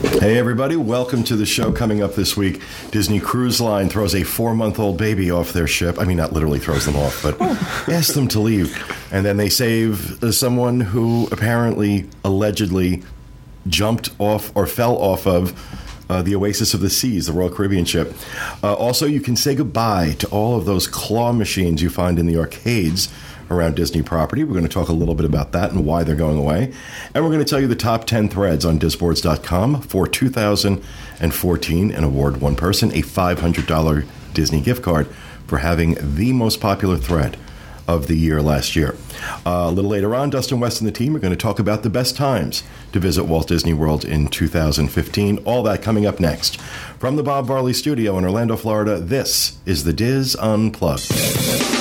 Hey, everybody, welcome to the show. Coming up this week, Disney Cruise Line throws a four month old baby off their ship. I mean, not literally throws them off, but asks them to leave. And then they save uh, someone who apparently, allegedly, jumped off or fell off of uh, the Oasis of the Seas, the Royal Caribbean ship. Uh, also, you can say goodbye to all of those claw machines you find in the arcades around Disney property. We're going to talk a little bit about that and why they're going away. And we're going to tell you the top 10 threads on disboards.com for 2014 and award one person a $500 Disney gift card for having the most popular thread of the year last year. Uh, a little later on, Dustin West and the team are going to talk about the best times to visit Walt Disney World in 2015. All that coming up next. From the Bob Varley studio in Orlando, Florida, this is the DIS Unplugged.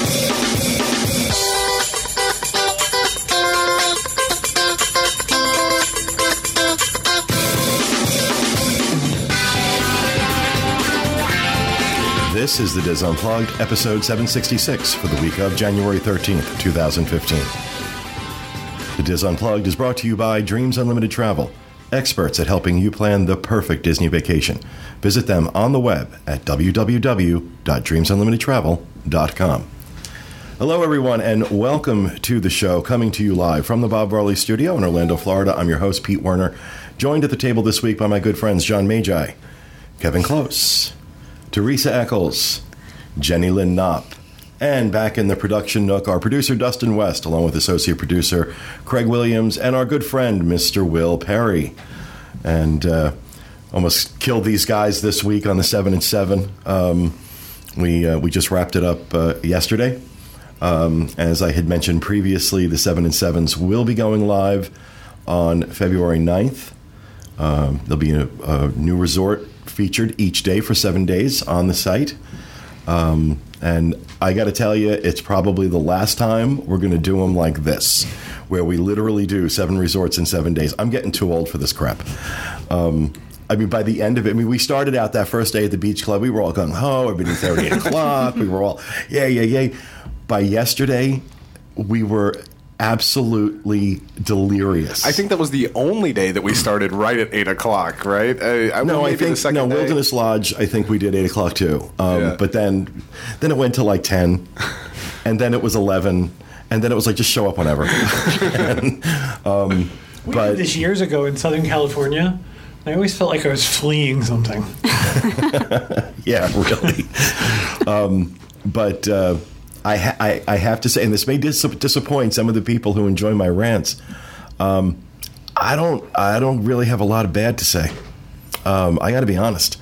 This is the DIS Unplugged, episode 766 for the week of January 13th, 2015. The DIS Unplugged is brought to you by Dreams Unlimited Travel, experts at helping you plan the perfect Disney vacation. Visit them on the web at www.dreamsunlimitedtravel.com. Hello, everyone, and welcome to the show, coming to you live from the Bob Varley studio in Orlando, Florida. I'm your host, Pete Werner, joined at the table this week by my good friends John Magi, Kevin Close, Teresa Eccles, Jenny Lynn Knopp, and back in the production nook, our producer Dustin West, along with associate producer Craig Williams, and our good friend Mr. Will Perry. And uh, almost killed these guys this week on the seven and seven. Um, we uh, we just wrapped it up uh, yesterday. Um, as I had mentioned previously, the seven and sevens will be going live on February 9th. Um, there'll be a, a new resort featured each day for seven days on the site. Um, and I got to tell you, it's probably the last time we're going to do them like this, where we literally do seven resorts in seven days. I'm getting too old for this crap. Um, I mean, by the end of it, I mean, we started out that first day at the beach club. We were all gung ho. Everybody's there at eight o'clock. We were all, yeah, yeah, yeah. By yesterday, we were absolutely delirious. I think that was the only day that we started right at eight o'clock, right? I, I no, I maybe the think no day. Wilderness Lodge. I think we did eight o'clock too. Um, Yeah. But then, then it went to like ten, and then it was eleven, and then it was like just show up whenever. and, um, We but did this years ago in Southern California. I always felt like I was fleeing something. yeah, really. um, but uh, I, I I have to say, and this may dis- disappoint some of the people who enjoy my rants. Um, I don't I don't really have a lot of bad to say. Um, I got to be honest.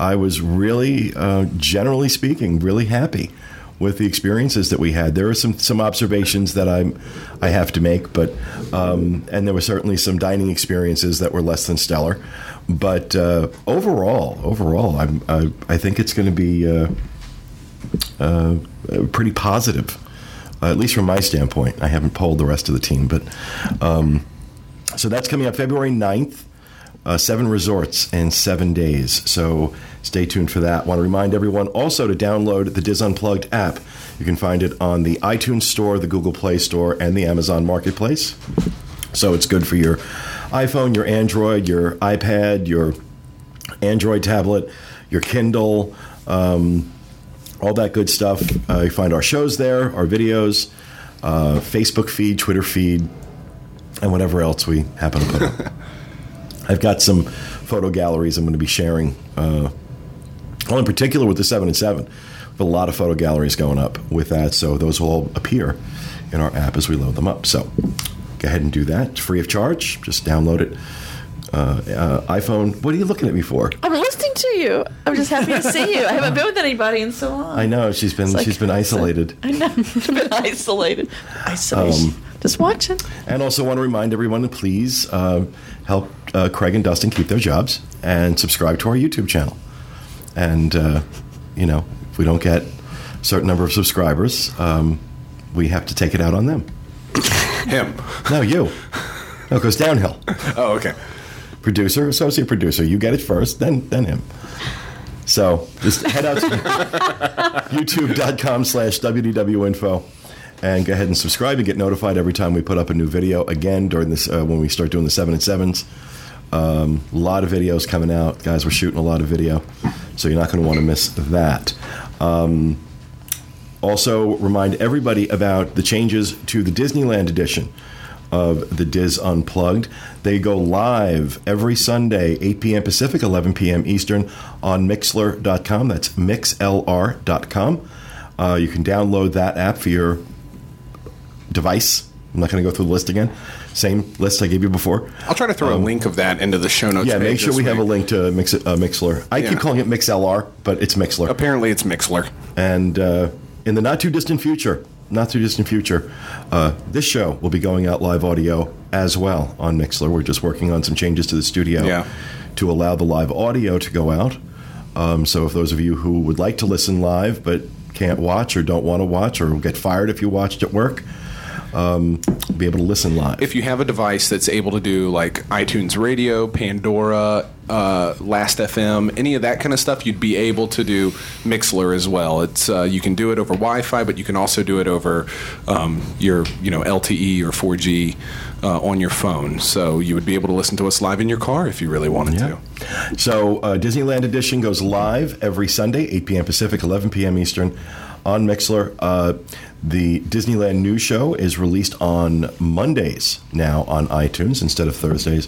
I was really, uh, generally speaking, really happy with the experiences that we had. There are some some observations that I'm I have to make, but um, and there were certainly some dining experiences that were less than stellar. But uh, overall, overall, I'm I, I think it's going to be uh, uh, pretty positive, uh, at least from my standpoint. I haven't polled the rest of the team, but um, so that's coming up February 9th. Uh, seven resorts in seven days. So stay tuned for that. Want to remind everyone also to download the DIS Unplugged app. You can find it on the iTunes Store, the Google Play Store, and the Amazon Marketplace. So it's good for your iPhone, your Android, your iPad, your Android tablet, your Kindle, um, all that good stuff. Uh, you find our shows there, our videos, uh, Facebook feed, Twitter feed, and whatever else we happen to put up. I've got some photo galleries I'm going to be sharing. Uh, well, in particular with the seven and seven, a lot of photo galleries going up with that. So those will all appear in our app as we load them up. So go ahead and do that. It's free of charge. Just download it. Uh, uh, iPhone. What are you looking at me for? I'm listening to you. I'm just happy to see you. I haven't been with anybody in so long. I know she's been like- she's been isolated. I know. I've been isolated. Isolation. Um, just watching. And also want to remind everyone to please uh, help uh, Craig and Dustin keep their jobs and subscribe to our YouTube channel. And, uh, you know, if we don't get a certain number of subscribers, um, we have to take it out on them. Him. No, you. No, it goes downhill. Oh, okay. Producer, associate producer, you get it first, then then him. So just head out to youtube.com slash wdwinfo and go ahead and subscribe and get notified every time we put up a new video. Again, during this, uh, when we start doing the seven and sevens, Um, a lot of videos coming out, guys. We're shooting a lot of video, so you're not going to want to miss that. Um, also, remind everybody about the changes to the Disneyland edition of the DIS Unplugged. They go live every Sunday, 8 p.m. Pacific, 11 p.m. Eastern, on Mixlr.com. That's mixlr.com. Uh, you can download that app for your device. I'm not going to go through the list again. Same list I gave you before. I'll try to throw a link of that into the show notes. Um, Yeah, make sure we have a link to Mix, uh, Mixlr. I Yeah. keep calling it MixLR, but it's Mixlr. Apparently, it's Mixler. And uh, in the not too distant future, not too distant future, uh, this show will be going out live audio as well on Mixler. We're just working on some changes to the studio Yeah. to allow the live audio to go out. Um, so if those of you who would like to listen live but can't watch or don't want to watch or get fired if you watched at work, um, be able to listen live. If you have a device that's able to do like iTunes Radio, Pandora, uh, Last FM, any of that kind of stuff, you'd be able to do Mixler as well. It's uh, you can do it over Wi-Fi, but you can also do it over um, your you know LTE or 4G uh, on your phone. So you would be able to listen to us live in your car if you really wanted Yeah. to. So uh, Disneyland Edition goes live every Sunday, 8 p.m. Pacific, 11 p.m. Eastern, on Mixlr. Uh, the Disneyland News Show is released on Mondays now on iTunes instead of Thursdays,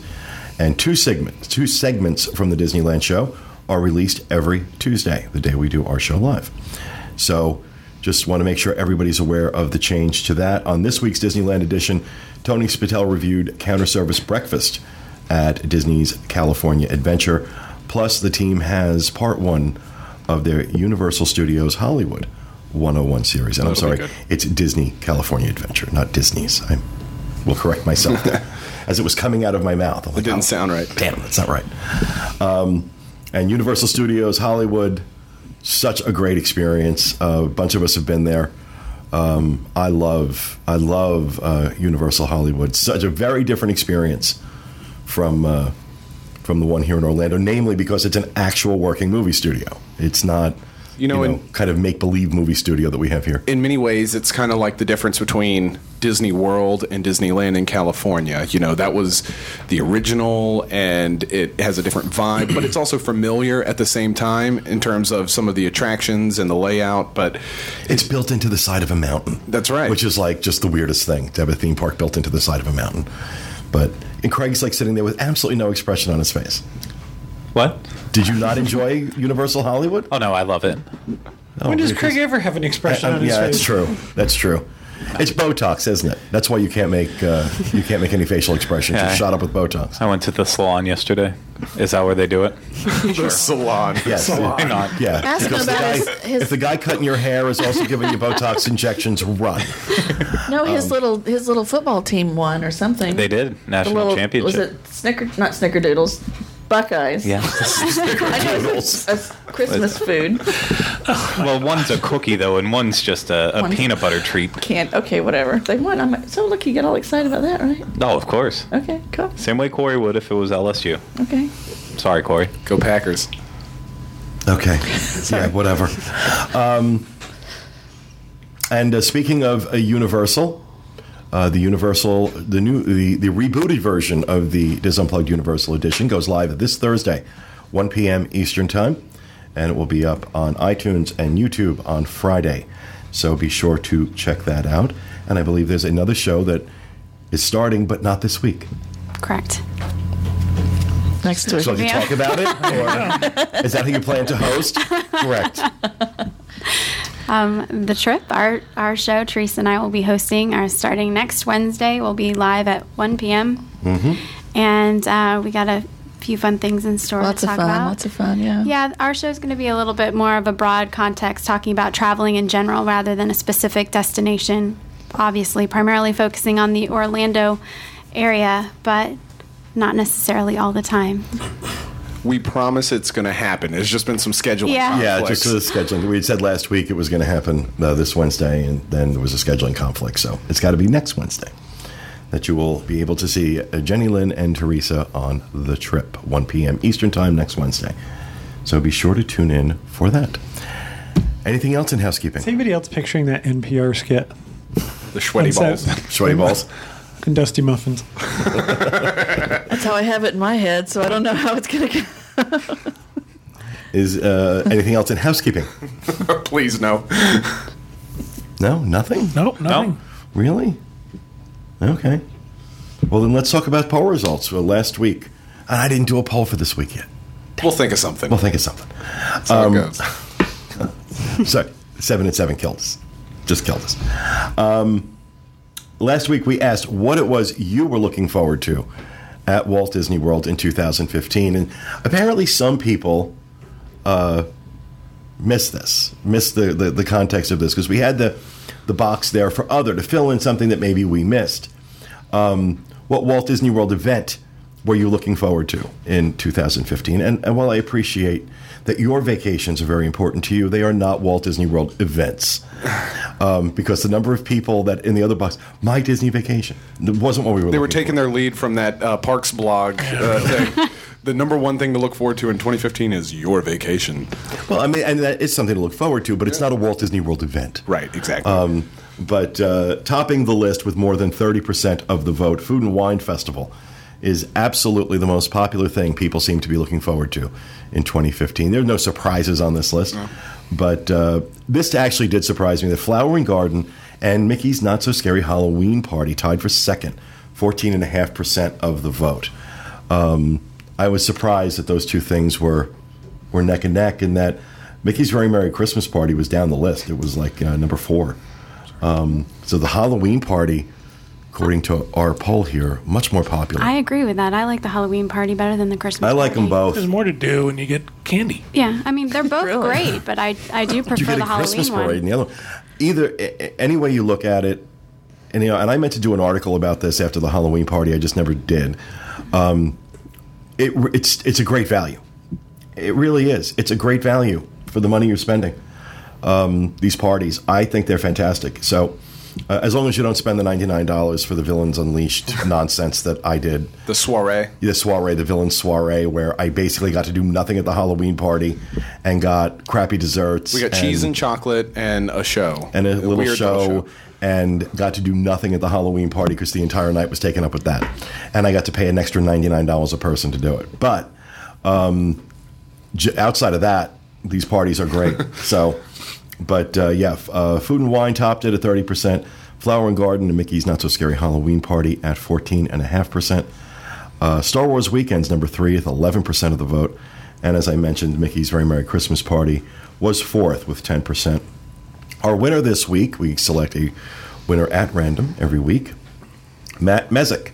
and two segments, two segments from the Disneyland Show are released every Tuesday, the day we do our show live. So. Just want to make sure everybody's aware of the change to that. On this week's Disneyland edition, Tony Spatel reviewed Counter Service Breakfast at Disney's California Adventure. Plus, the team has part one of their Universal Studios Hollywood 101 series. And I'm That'll be sorry, it's Disney California Adventure, not Disney's. I will correct myself there. As it was coming out of my mouth. I'm It didn't "Oh, sound right. Damn, that's not right. Um, and Universal Studios Hollywood, such a great experience. Uh, a bunch of us have been there. Um, I love, I love uh, Universal Hollywood. Such a very different experience from uh, from the one here in Orlando. Namely, because it's an actual working movie studio. It's not, You know, in- kind of make believe movie studio that we have here. in many ways, it's kind of like the difference between Disney World and Disneyland in California. You know, that was the original, and it has a different vibe, but it's also familiar at the same time in terms of some of the attractions and the layout. But It's built into the side of a mountain. That's right. Which is like just the weirdest thing to have a theme park built into the side of a mountain. But and Craig's like sitting there with absolutely no expression on his face. What? Did you not enjoy Universal Hollywood? Oh no, I love it. when does because- Craig ever have an expression Uh, on his yeah, face? that's true. That's true. It's Botox, isn't it? That's why you can't make uh, you can't make any facial expressions. Yeah, You're shot up with Botox. I went to the salon yesterday. Is that where they do it? the salon. Yes. Why not? Yeah. Ask him Because the about guy- his- his- if the guy cutting your hair is also giving you Botox injections, run. No, his Um, little his little football team won or something. They did The national little championship. was it Snicker not Snickerdoodles, Buckeyes. Yeah. I know it's a, a Christmas food. well, one's a cookie though, and one's just a, a One- peanut butter treat. Can't. Okay, whatever. They won. I'm like, so look, you get all excited about that, right? Oh, of course. Okay, cool. Same way Corey would if it was LSU. Okay. Sorry, Corey. Go Packers. Okay. yeah, whatever. Um, and uh, speaking of uh, Universal, uh, the Universal, the new, the, the rebooted version of the Dis Unplugged Universal Edition goes live this Thursday, 1 p.m. Eastern Time, and it will be up on iTunes and YouTube on Friday. So be sure to check that out. And I believe there's another show that is starting, but not this week. Correct. Next week. So you Yeah. talk about it, or is that how you plan to host? Correct. Um, the trip, our our show, Teresa and I will be hosting. Are starting next Wednesday. We'll be live at 1 p.m. Mm-hmm. And uh, we got a few fun things in store lots to of fun. about. Lots of fun. Yeah. Yeah, our show is going to be a little bit more of a broad context, talking about traveling in general rather than a specific destination. Obviously, primarily focusing on the Orlando area, but not necessarily all the time. We promise it's going to happen. There's just been some scheduling. Yeah. Yeah, just the scheduling. We had said last week it was going to happen uh, this Wednesday, and then there was a scheduling conflict. So it's got to be next Wednesday that you will be able to see uh, Jenny Lynn and Teresa on the trip, 1 p.m. Eastern Time next Wednesday. So be sure to tune in for that. Anything else in housekeeping? Is anybody else picturing that NPR skit? the sweaty balls. Sweaty balls. and Dusty Muffins. That's how I have it in my head, so I don't know how it's going to go. Is uh, anything else in housekeeping? Please no. No, nothing. Nope, nothing. Really? Okay. Well, then let's talk about poll results for last week. And I didn't do a poll for this week yet. We'll think of something. We'll think of something. That's how it goes. Sorry, seven and seven killed us. Just killed us. Um, last week we asked what it was you were looking forward to at Walt Disney World in 2015, and apparently some people uh, missed this, missed the, the, the context of this because we had the the box there for other to fill in something that maybe we missed. Um, what Walt Disney World event were you looking forward to in 2015? And, and while I appreciate that your vacations are very important to you, they are not Walt Disney World events. Um, because the number of people that in the other box, my Disney vacation, wasn't what we were They were taking their lead from that uh, Parks blog uh, thing. The number one thing to look forward to in 2015 is your vacation. Well, I mean, and that is something to look forward to, but it's not a Walt Disney World event. Right, exactly. Um, but uh, topping the list with more than 30% of the vote, Food and Wine Festival is absolutely the most popular thing people seem to be looking forward to in 2015. There are no surprises on this list, but uh, this actually did surprise me. The Flower and Garden and Mickey's Not So Scary Halloween Party tied for second, 14.5% of the vote. Um, I was surprised that those two things were were neck and neck, and that Mickey's Very Merry Christmas Party was down the list. It was like uh, number four. Um, so the Halloween party, according to our poll here, much more popular. I agree with that. I like the Halloween party better than the Christmas. I like them both. There's more to do, and you get candy. Yeah, I mean they're both Really? great, but I I do prefer you prefer get the a Halloween Christmas one. parade and the other. one. Either a- a- any way you look at it, and you know, and I meant to do an article about this after the Halloween party. I just never did. Um, it, it's it's a great value. It really is. It's a great value for the money you're spending. Um, these parties, I think they're fantastic. So. Uh, as long as you don't spend the ninety nine dollars for the Villains Unleashed nonsense that I did, the soiree. the soiree, the villain soiree, where I basically got to do nothing at the Halloween party and got crappy desserts. We got cheese and chocolate and a show. and a little weird show, and got to do nothing at the Halloween party because the entire night was taken up with that. And I got to pay an extra ninety nine dollars a person to do it. But um, j- outside of that, these parties are great. so, but uh, yeah, uh, food and wine topped it at thirty percent. Flower and Garden and Mickey's Not So Scary Halloween Party at fourteen and a half percent. Uh, Star Wars Weekends number three with eleven percent of the vote, and as I mentioned, Mickey's Very Merry Christmas Party was fourth with ten percent. Our winner this week, we select a winner at random every week. Matt Mezick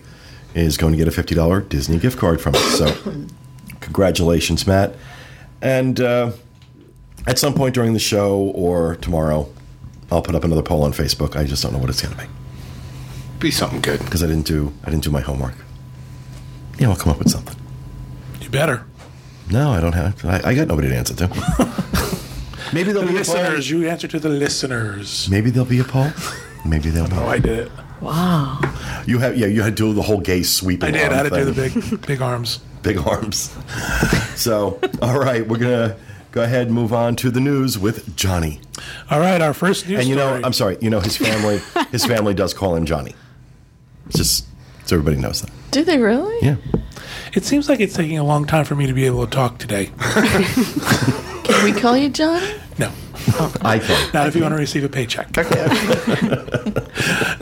is going to get a fifty dollar Disney gift card from us. So, congratulations, Matt! And uh, at some point during the show or tomorrow, I'll put up another poll on Facebook. I just don't know what it's going to be Be something good. because I didn't do I didn't do my homework. Yeah, I'll come up with something. You better. No, I don't have. I, I got nobody to answer to. Maybe The there'll be a poll. listeners, you answer to the listeners. Maybe there'll be a poll. Maybe there'll be. Oh, I did it. Wow. You have yeah. You had to do the whole gay sweeping. I did. arm I had to do the big, big arms. big arms. so, all right, we're gonna go ahead and move on to the news with Johnny. All right, our first news And you know. I'm sorry. You know, his family, his family does call him Johnny. It's just so everybody knows that. Do they really? Yeah. It seems like it's taking a long time for me to be able to talk today. Can we call you Johnny? No, I can. not if you want to receive a paycheck.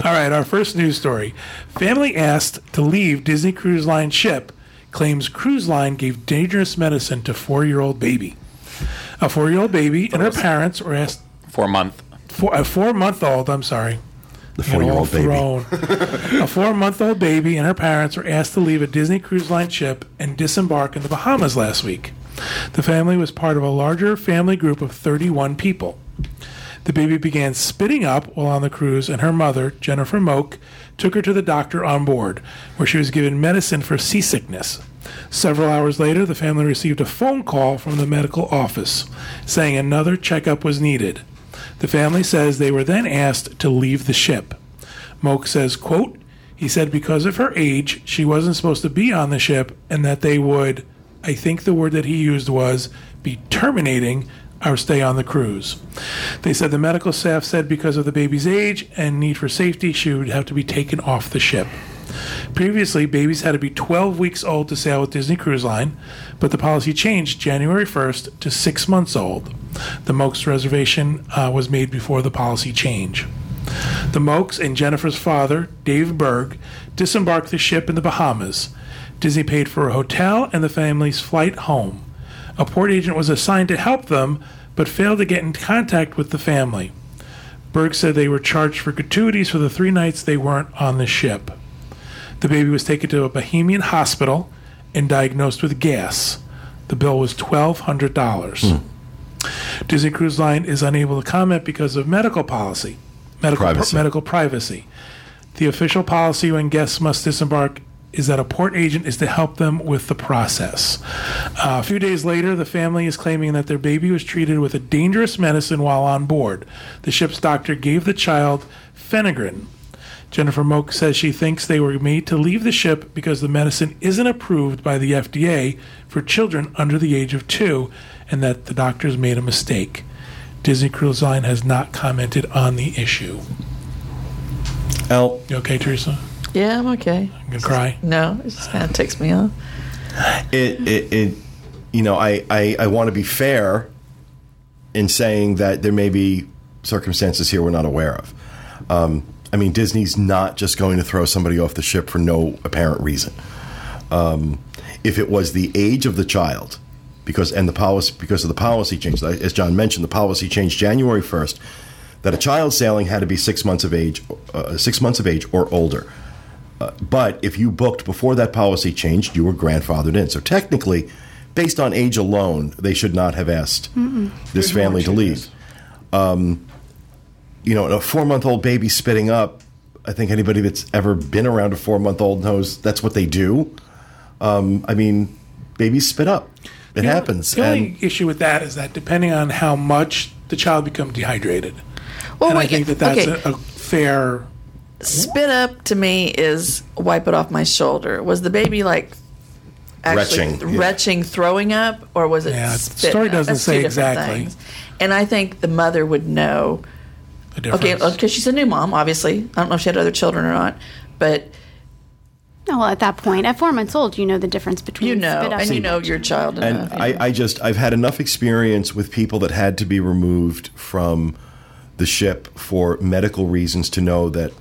All right, our first news story. Family asked to leave Disney Cruise Line ship claims cruise line gave dangerous medicine to four-year-old baby. A four-year-old baby and her parents were asked. for a month. Four, a four-month-old. I'm sorry. The Got four-year-old baby. thrown. a four-month-old baby and her parents were asked to leave a Disney Cruise Line ship and disembark in the Bahamas last week. The family was part of a larger family group of 31 people. The baby began spitting up while on the cruise, and her mother, Jennifer Moak, took her to the doctor on board, where she was given medicine for seasickness. Several hours later, the family received a phone call from the medical office saying another checkup was needed. The family says they were then asked to leave the ship. Moak says, quote, he said because of her age, she wasn't supposed to be on the ship and that they would, I think the word that he used was, be terminating our stay on the cruise. They said the medical staff said because of the baby's age and need for safety, she would have to be taken off the ship. Previously, babies had to be 12 weeks old to sail with Disney Cruise Line, but the policy changed January 1st to six months old. The Moaks reservation uh, was made before the policy change. The Moaks and Jennifer's father, Dave Berg, disembarked the ship in the Bahamas. Disney paid for a hotel and the family's flight home. A port agent was assigned to help them, but failed to get in contact with the family. Berg said they were charged for gratuities for the three nights they weren't on the ship. The baby was taken to a Bahamian hospital and diagnosed with gas. The bill was $1,200. Hmm. Disney Cruise Line is unable to comment because of medical policy, medical Privacy. medical privacy. The official policy when guests must disembark is that a port agent is to help them with the process. Uh, a few days later, the family is claiming that their baby was treated with a dangerous medicine while on board. The ship's doctor gave the child Phenergan. Jennifer Moak says she thinks they were made to leave the ship because the medicine isn't approved by the FDA for children under the age of two and that the doctors made a mistake. Disney Cruise Line has not commented on the issue. Al, You okay, Teresa? Yeah, I'm okay. You gonna cry? No, it just kind of takes me off. it, it, it you know, I, I, I want to be fair in saying that there may be circumstances here we're not aware of. Um, I mean, Disney's not just going to throw somebody off the ship for no apparent reason. Um, if it was the age of the child, because and the policy because of the policy change, as John mentioned, the policy changed January first, that a child sailing had to be six months of age, uh, six months of age or older. Uh, but if you booked before that policy changed, you were grandfathered in. So technically, based on age alone, they should not have asked this family to leave. Um, you know, a four month old baby spitting up. I think anybody that's ever been around a four month old knows that's what they do. Um, I mean, babies spit up. It The only- happens. The only and issue with that is that depending on how much the child becomes dehydrated, Well, and I think that that's okay. a, a fair. Spit up to me is wipe it off my shoulder. Was the baby like actually Retching, yeah. retching, throwing up, or was it? Yeah, the story up? doesn't That's say different exactly. things. And I think the mother would know. Okay, because she's a new mom, obviously. I don't know if she had other children or not, but Oh, well, at that point, at four months old, you know the difference between you know, spit up and you know your child and enough. I, I just I've had enough experience with people that had to be removed from the ship for medical reasons to know that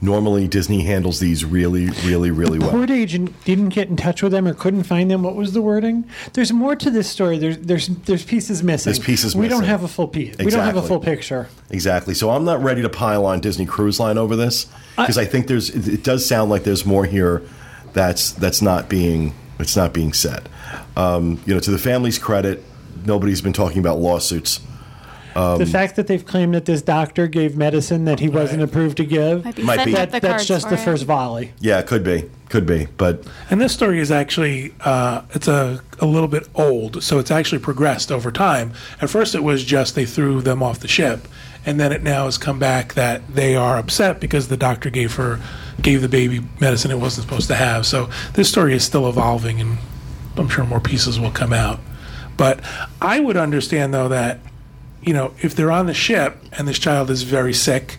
normally Disney handles these really, really, really well. Port agent didn't get in touch with them or couldn't find them. What was the wording? There's more to this story. There's there's there's pieces missing. There's pieces We don't missing. have a full piece. We don't have a full picture. Exactly. So I'm not ready to pile on Disney Cruise Line over this because I, think there's it, it does sound like there's more here that's that's not being it's not being said. Um, you know, to the family's credit, nobody's been talking about lawsuits. Um, the fact that they've claimed that this doctor gave medicine that he wasn't approved to give. Might be Might be. That, the that's just the first volley. Yeah, it could be, could be, but And this story is actually uh, it's a, a little bit old, so it's actually progressed over time. At first, it was just they threw them off the ship, and then it now has come back that they are upset because the doctor gave her gave the baby medicine it wasn't supposed to have. So this story is still evolving, and I'm sure more pieces will come out. But I would understand though that you know if they're on the ship and this child is very sick.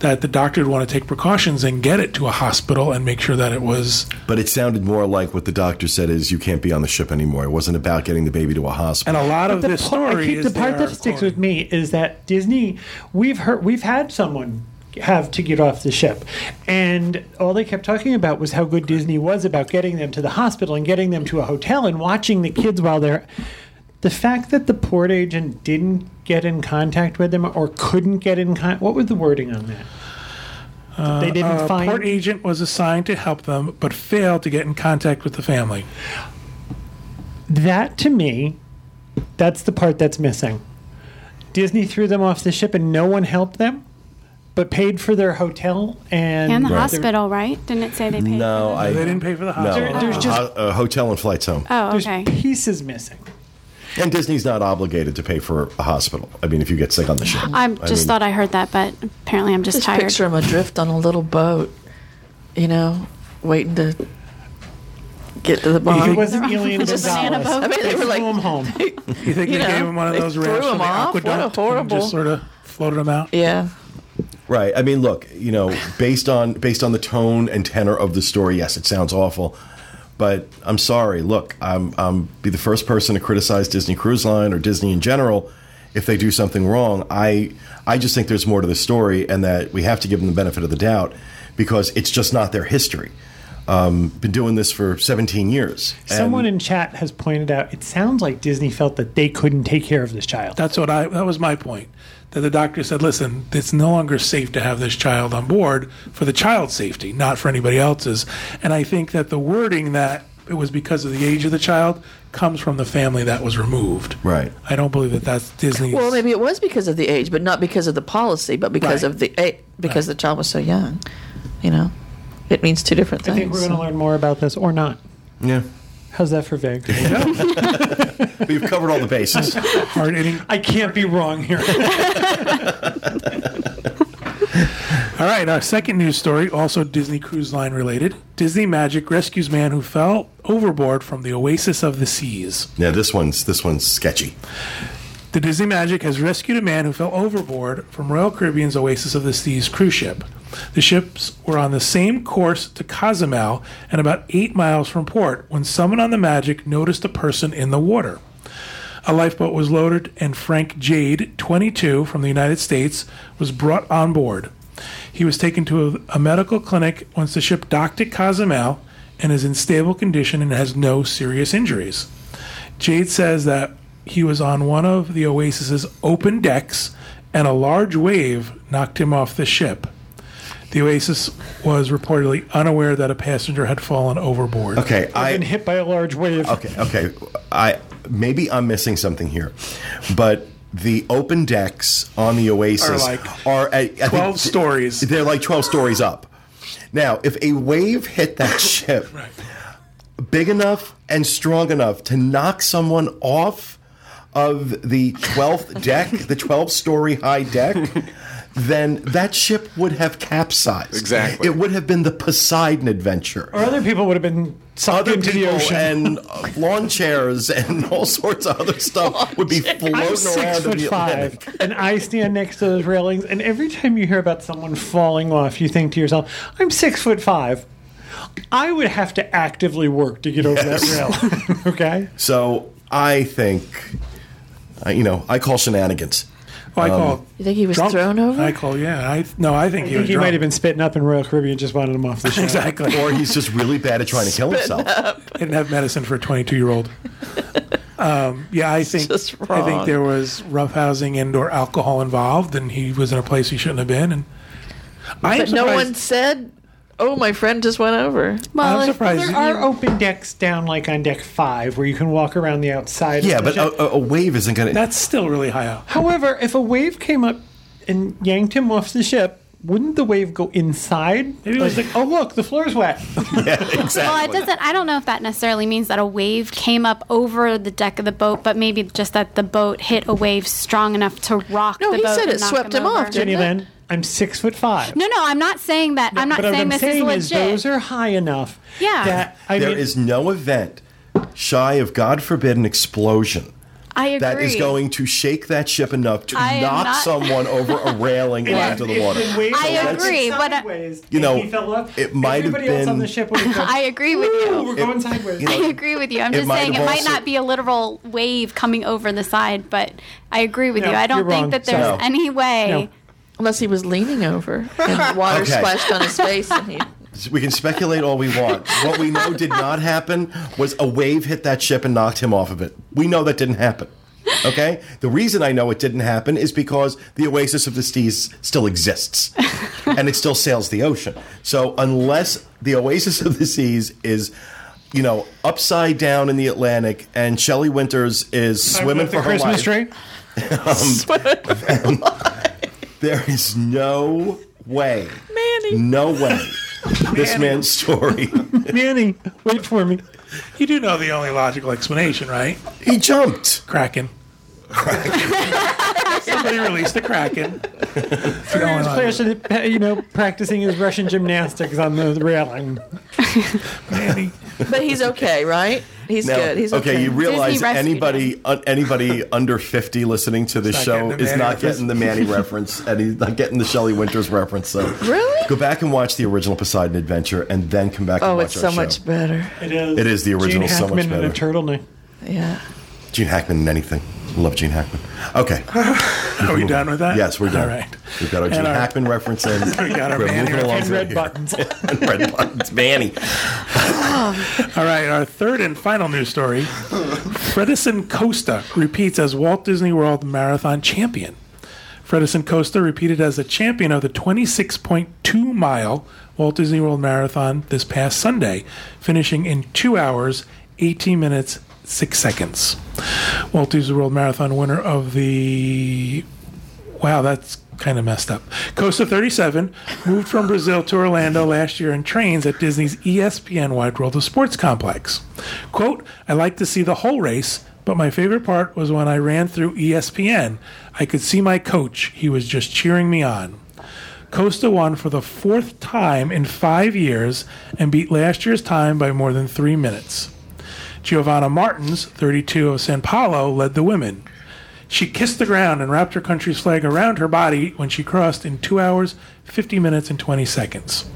That the doctor would want to take precautions and get it to a hospital and make sure that it was but it sounded more like what the doctor said is you can't be on the ship anymore. It wasn't about getting the baby to a hospital. And a lot of the this pa- I story keep- is the part that sticks quoting- with me is that Disney. We've heard we've had someone have to get off the ship, and all they kept talking about was how good Disney was about getting them to the hospital and getting them to a hotel and watching the kids while they're. The fact that the port agent didn't get in contact with them or couldn't get in contact. What was the wording on that? That they didn't A find. port agent was assigned to help them, but failed to get in contact with the family. That to me, that's the part that's missing. Disney threw them off the ship and no one helped them, but paid for their hotel and, And the their- hospital, right? Didn't it say they paid? no, for I They didn't pay for the no. hospital. There- there's uh, just- ho- a hotel and flights home. Oh, There's okay. pieces missing. And Disney's not obligated to pay for a hospital. I mean, if you get sick on the ship. I just mean- thought I heard that, but apparently I'm just, just tired. picture him adrift on a little boat, you know, waiting to get to the If bottom. it wasn't Elián Just banana Gonzalez, boat. I mean, they they were like, flew him home. You think You they know, gave him one of they those threw rafts him from the off? What a aqueduct and horrible- just sort of floated him out? yeah. Right. I mean, look, you know, based on based on the tone and tenor of the story, yes, it sounds awful. But I'm sorry. Look, I'm I'm be the first person to criticize Disney Cruise Line or Disney in general if they do something wrong. I I just think there's more to the story, and that we have to give them the benefit of the doubt because it's just not their history. Um, been doing this for 17 years. Someone in chat has pointed out it sounds like Disney felt that they couldn't take care of this child. That's what I. That was my point. That the doctor said, "Listen, it's no longer safe to have this child on board for the child's safety, not for anybody else's." And I think that the wording that it was because of the age of the child comes from the family that was removed. Right. I don't believe that that's Disney. Well, maybe it was because of the age, but not because of the policy, but because Right. of the a- because Right. the child was so young. You know, it means two different things. I think we're going to learn more about this or not. yeah, How's that for vague? we've covered all the bases. hard hitting. I can't be wrong here. All right, our second news story, also Disney Cruise Line related. Disney Magic rescues man who fell overboard from the Oasis of the Seas. Yeah, this one's this one's sketchy. The Disney Magic has rescued a man who fell overboard from Royal Caribbean's Oasis of the Seas cruise ship. The ships were on the same course to Cozumel and about eight miles from port when someone on the Magic noticed a person in the water. A lifeboat was loaded, and Frank Jade, 22, from the United States, was brought on board. He was taken to a, a medical clinic once the ship docked at Cozumel and is in stable condition and has no serious injuries. Jade says that he was on one of the Oasis's open decks and a large wave knocked him off the ship. The Oasis was reportedly unaware that a passenger had fallen overboard. Okay, I've I been hit by a large wave. Okay, okay. I maybe I'm missing something here, but the open decks on the Oasis Are like are at, I think 12 stories. They're like 12 stories up. Now, if a wave hit that ship big enough and strong enough to knock someone off of the 12th deck, the 12 story high deck, then that ship would have capsized. Exactly. It would have been the Poseidon adventure Or other people would have been sucked other into the ocean. and uh, lawn chairs and all sorts of other stuff would be floating I'm around six in foot the five, Atlantic. and I stand next to those railings. And every time you hear about someone falling off, you think to yourself, "I'm six foot five. I would have to actively work to get over Yes. that rail." okay, So I think, uh, you know, I call shenanigans. Oh, I call. You think he was drunk. thrown over? I call. Yeah. I no. I think I he think was he drunk. might have been spitting up, in Royal Caribbean just wanted him off the ship. exactly. Or he's just really bad at trying to kill himself. didn't have medicine for a 22 year old. Um, yeah, I think I think there was roughhousing and or alcohol involved, and he was in a place he shouldn't have been. And I but no one said, "Oh, my friend just went over." Well, I'm surprised. There are open decks down, like on deck five, where you can walk around the outside. Yeah, of the but ship. a, a- a wave isn't going to. That's still really high up. However, if a wave came up and yanked him off the ship, wouldn't the wave go inside? Maybe it was like, oh look, the floor's wet. Yeah, exactly. Well, it doesn't. I don't know if that necessarily means that a wave came up over the deck of the boat, but maybe just that the boat hit a wave strong enough to rock No, the he boat. said it swept him over. off, Jenny it? Lynn, I'm six foot five. No, no, I'm not saying that. I'm not but saying what I'm this saying is is legit. those are high enough. Yeah. That I There mean, is no event shy of, God forbid, an explosion I agree. That is going to shake that ship enough to I am knock not- someone over a railing and into the water. I agree, but uh, I- You know, he fell off, it might have everybody else on been- the ship would have gone, I agree with "Ooh, you. We're going sideways. you know, I agree with you. I'm It just might saying it have might also- not be a literal wave coming over the side, but I agree with No, you. I don't you're think wrong. that there's So- any way. No. Unless he was leaning over and the water Okay. splashed on his face, and he. We can speculate all we want. What we know did not happen was a wave hit that ship and knocked him off of it. We know that didn't happen. Okay? The reason I know it didn't happen is because the Oasis of the Seas still exists and it still sails the ocean. So unless the Oasis of the Seas is you know, upside down in the Atlantic, and Shelley Winters is um, swimming for her Christmas life. tree. There is no way, Manny. no way, this man's story. Manny, wait for me. You do know the only logical explanation, right? He jumped. Kraken. Somebody released the Kraken. It's the only He's logical- you know, practicing his Russian gymnastics on the railing. Manny. But he's okay, right? He's Now, good. He's okay. okay. You realize anybody uh, anybody under fifty listening to this show is not reference. getting the Manny reference, and he's not getting the Shelley Winters reference. So Really? go back and watch the original Poseidon Adventure, and then come back. and Oh, watch it's our so show. much better. It is. It is the original Gene so much Hackman in a better. turtleneck. Yeah. Gene Hackman in anything. Love Gene Hackman. Okay, Are we done with that? yes, we're done. All right. We've got our And Gene our- Hackman reference in. We got our We're Manny moving along And red here. buttons. and red buttons. Manny. All right, our third and final news story. Fredison Costa repeats as Walt Disney World Marathon champion. Fredison Costa repeated as the champion of the 26.2 mile Walt Disney World Marathon this past Sunday, finishing in 2 hours, 18 minutes, 6 seconds. Walt Disney World Marathon winner of the Wow, that's kind of messed up. Costa 37 moved from Brazil to Orlando last year and trains at Disney's ESPN Wide World of Sports complex. Quote, I like to see the whole race, but my favorite part was when I ran through ESPN. I could see my coach. He was just cheering me on. Costa won for the fourth time in five years and beat last year's time by more than three minutes. Giovanna Martins, 32 of San Paulo, led the women. She kissed the ground and wrapped her country's flag around her body when she crossed in 2 hours, 50 minutes, and 20 seconds.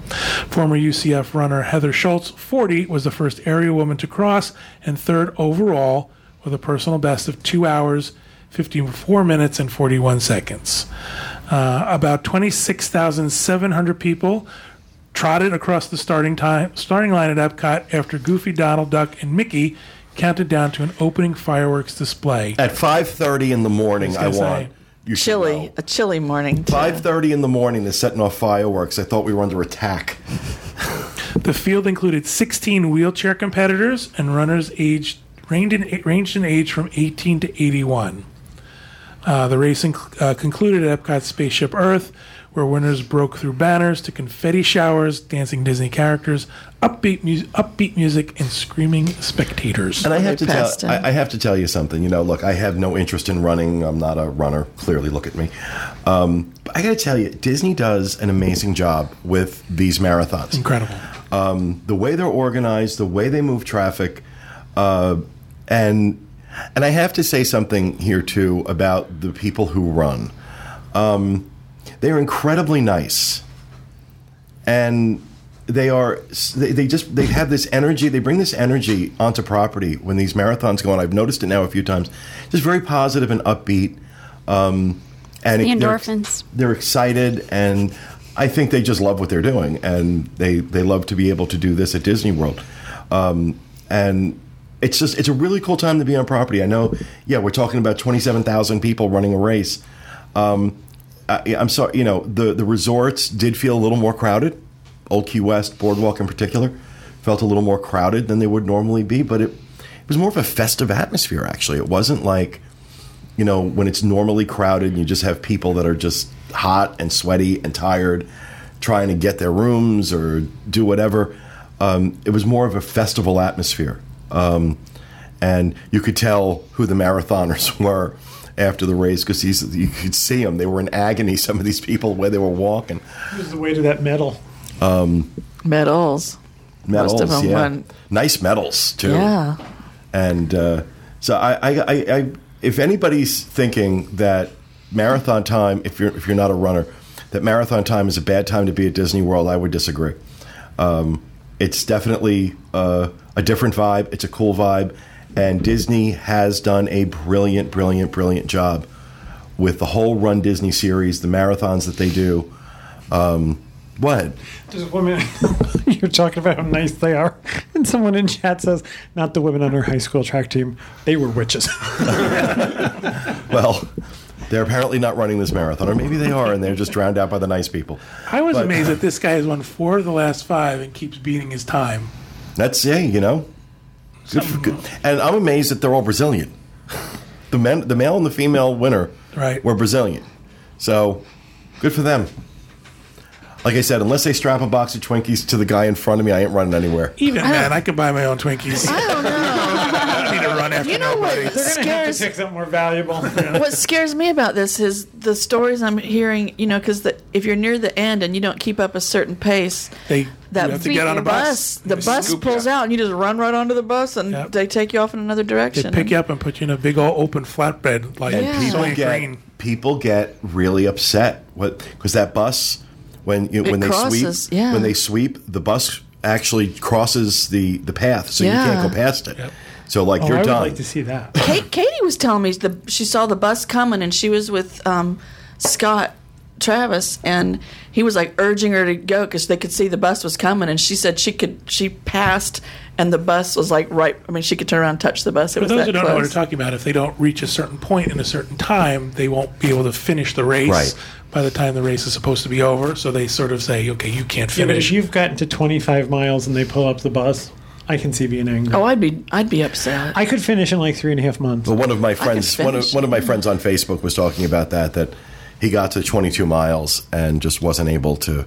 Former UCF runner Heather Schultz, 40, was the first area woman to cross and third overall with a personal best of 2 hours, 54 minutes, and 41 seconds. Uh, about 26,700 people trotted across the starting time starting line at Epcot after Goofy, Donald Duck, and Mickey counted down to an opening fireworks display. At five thirty in the morning, I, I want you should Chilly. A chilly morning. Five thirty in the morning, they're setting off fireworks. I thought we were under attack. The field included 16 wheelchair competitors and runners aged ranged in, ranged in age from 18 to 81. Uh, the race inc- uh, concluded at Epcot Spaceship Earth, where winners broke through banners to confetti showers, dancing Disney characters, upbeat, mu- upbeat music, and screaming spectators. And I have to tell. I, I have to tell you something. You know, look, I have no interest in running. I'm not a runner. Clearly, look at me. Um, but I got to tell you, Disney does an amazing job with these marathons. Incredible. Um, the way they're organized, the way they move traffic, uh, and and I have to say something here too about the people who run. Um, they're incredibly nice, and they are they, they just they have this energy. They bring this energy onto property when these marathons go on. I've noticed it now a few times. Just very positive and upbeat. Um, and The it- they're- endorphins. they're excited and I think they just love what they're doing and they they love to be able to do this at Disney World. Um, and it's just it's a really cool time to be on property. I know, yeah, we're talking about twenty seven thousand people running a race. Um, I, I'm sorry, you know, the the resorts did feel a little more crowded. Old Key West Boardwalk in particular felt a little more crowded than they would normally be, but it it was more of a festive atmosphere. Actually, it wasn't like you know, when it's normally crowded and you just have people that are just hot and sweaty and tired trying to get their rooms or do whatever. Um, it was more of a festival atmosphere. Um, and you could tell who the marathoners were after the race because you could see them. They were in agony, some of these people, where they were walking. Who's the weight of that medal? Medals. Medals, of them yeah. won. Nice medals, too. Yeah. And uh, so I, I, I, I, if anybody's thinking that marathon time, if you're if you're not a runner, that marathon time is a bad time to be at Disney World, I would disagree. Um, it's definitely uh, a different vibe. It's a cool vibe, and Disney has done a brilliant, brilliant, brilliant job with the whole Run Disney series, the marathons that they do. Um, what? There's a woman. You're talking about how nice they are, and someone in chat says, "Not the women on her high school track team. They were witches." Well, they're apparently not running this marathon, or maybe they are, and they're just drowned out by the nice people. I was But- amazed that this guy has won four of the last five and keeps beating his time. That's yeah, you know. Good for, good. And I'm amazed that they're all Brazilian. The men, the male and the female winner, Right. were Brazilian. So, good for them. Like I said, unless they strap a box of Twinkies to the guy in front of me, I ain't running anywhere. Even man, I could buy my own Twinkies. I don't know. I don't need to run after You know what nobody. They're gonna have to scares pick something more valuable. what scares me about this is the stories I'm hearing. You know, because if you're near the end and you don't keep up a certain pace, They that you have to get on a bus. the bus pulls you. out, and you just run right onto the bus, and Yep. they take you off in another direction. They direction. pick you up and put you in a big old open flatbed like And And Yeah. people get Green. people get really upset what because that bus when you, It when they sweep yeah. when they sweep the bus actually crosses the the path so you can't go past it. Yep. So like Oh, you're done. I would done. like to see that. Kate, Katie was telling me the she saw the bus coming, and she was with um, Scott Travis, and he was like urging her to go because they could see the bus was coming, and she said she could she passed, and the bus was like right. I mean, she could turn around and touch the bus. It For was those that who don't know what we're talking about, if they don't reach a certain point in a certain time, they won't be able to finish the race Right. by the time the race is supposed to be over. So they sort of say, okay, you can't Yeah, but finish. if you've gotten to 25 miles and they pull up the bus, I can see being angry. Oh, I'd be I'd be upset. I could finish in like three and a half months. Well, one of my friends, one of, one of my friends on Facebook was talking about that. That he got to 22 miles and just wasn't able to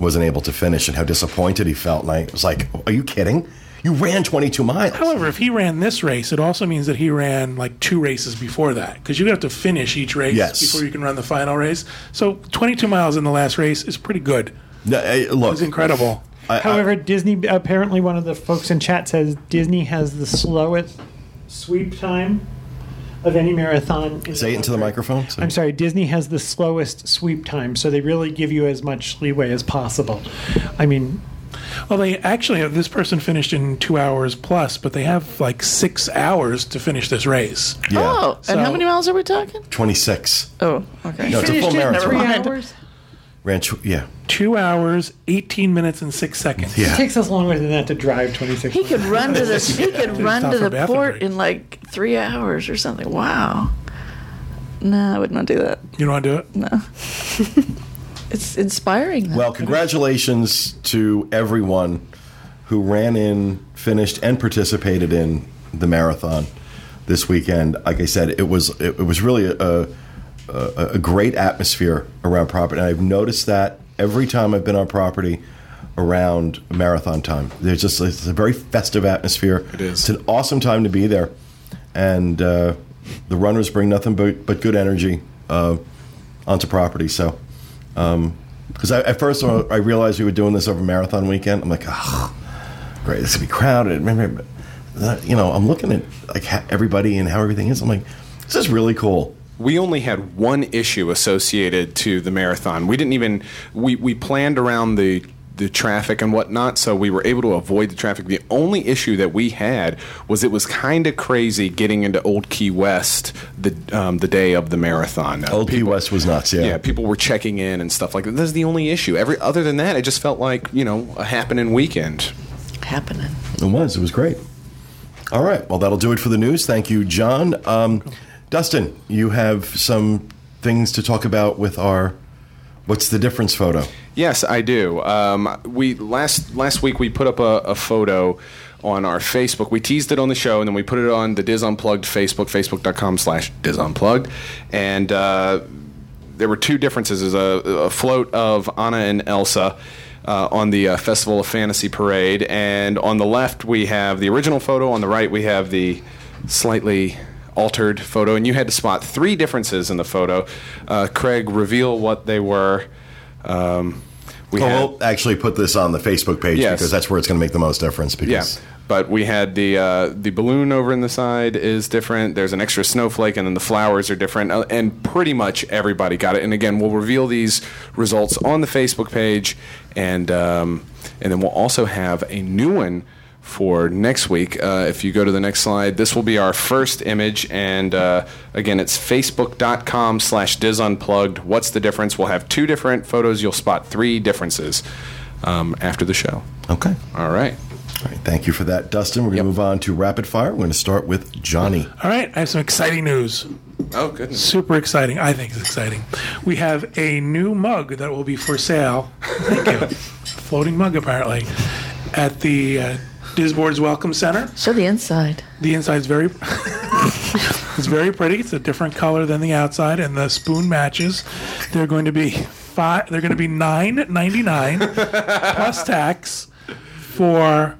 wasn't able to finish, and how disappointed he felt. And I was like, "Are you kidding? You ran 22 miles." However, if he ran this race, it also means that he ran like two races before that because you have to finish each race Yes. before you can run the final race. So 22 miles in the last race is pretty good. No, eh, look, It's incredible. I- I- However, Disney apparently one of the folks in chat says Disney has the slowest sweep time of any marathon. in say it into the microphone. So- I'm sorry, Disney has the slowest sweep time, so they really give you as much leeway as possible. I mean, Well, they actually have this person finished in two hours plus, but they have like six hours to finish this race. yeah, Oh, and how many miles are we talking? 26. Oh, okay. No, it's a full marathon. three hours. Ran, tw- yeah, Two hours, 18 minutes, and six seconds. yeah. It takes us longer than that to drive 26. He could run to the he could run to the bathroom port breaks. in like three hours or something. Wow. No, I would not do that. You don't want to do it? No. it's inspiring. though. Well, congratulations to everyone who ran in, finished, and participated in the marathon this weekend. Like I said, it was it, it was really a, a a great atmosphere around property. And I've noticed that every time I've been on property around marathon time. There's just it's a very festive atmosphere. It is. It's an awesome time to be there, and uh, the runners bring nothing but but good energy uh, onto property. So. Because I, at first I realized we were doing this over marathon weekend, I'm like, oh, great, this would be crowded. Remember, you know, I'm looking at like everybody and how everything is. I'm like, this is really cool. We only had one issue associated to the marathon. We didn't even we, we planned around the the traffic and whatnot, so we were able to avoid the traffic. The only issue that we had was it was kind of crazy getting into Old Key West the um, the day of the marathon. Uh, Old Key West was nuts. Yeah. yeah, people were checking in and stuff like that. That's the only issue. Every other than that, it just felt like you know a happening weekend. happening. It was. It was great. All right. Well, that'll do it for the news. Thank you, John. Um, Dustin, you have some things to talk about with our what's the difference photo. Yes, I do. Um, we last last week we put up a, a photo on our Facebook. We teased it on the show, and then we put it on the DIS Unplugged Facebook, facebook.com slash DIS Unplugged. And uh, there were two differences. There's a, a float of Anna and Elsa uh, on the uh, Festival of Fantasy Parade. And on the left, we have the original photo. On the right, we have the slightly altered photo. And you had to spot three differences in the photo. Uh, Craig, reveal what they were. Um, we Oh, had- we'll actually put this on the Facebook page Yes. because that's where it's going to make the most difference. yeah, but we had the uh, the balloon over in the side is different. There's an extra snowflake, and then the flowers are different. Uh, and pretty much everybody got it. And again, we'll reveal these results on the Facebook page, and um, and then we'll also have a new one for next week. Uh, if you go to the next slide, this will be our first image, and uh, again, it's facebook.com slash disunplugged. What's the difference? We'll have two different photos. You'll spot three differences um, after the show. okay. All right. All right. Thank you for that, Dustin. We're going to move on to rapid fire. We're going to start with Johnny. All right, I have some exciting news. Oh, goodness. Super exciting. I think it's exciting. We have a new mug that will be for sale. Thank you. Floating mug, apparently, at the uh, Disboards Welcome Center. Show the inside. The inside's very it's very pretty. It's a different color than the outside, and the spoon matches. They're going to be five. They're going to be nine ninety nine plus tax for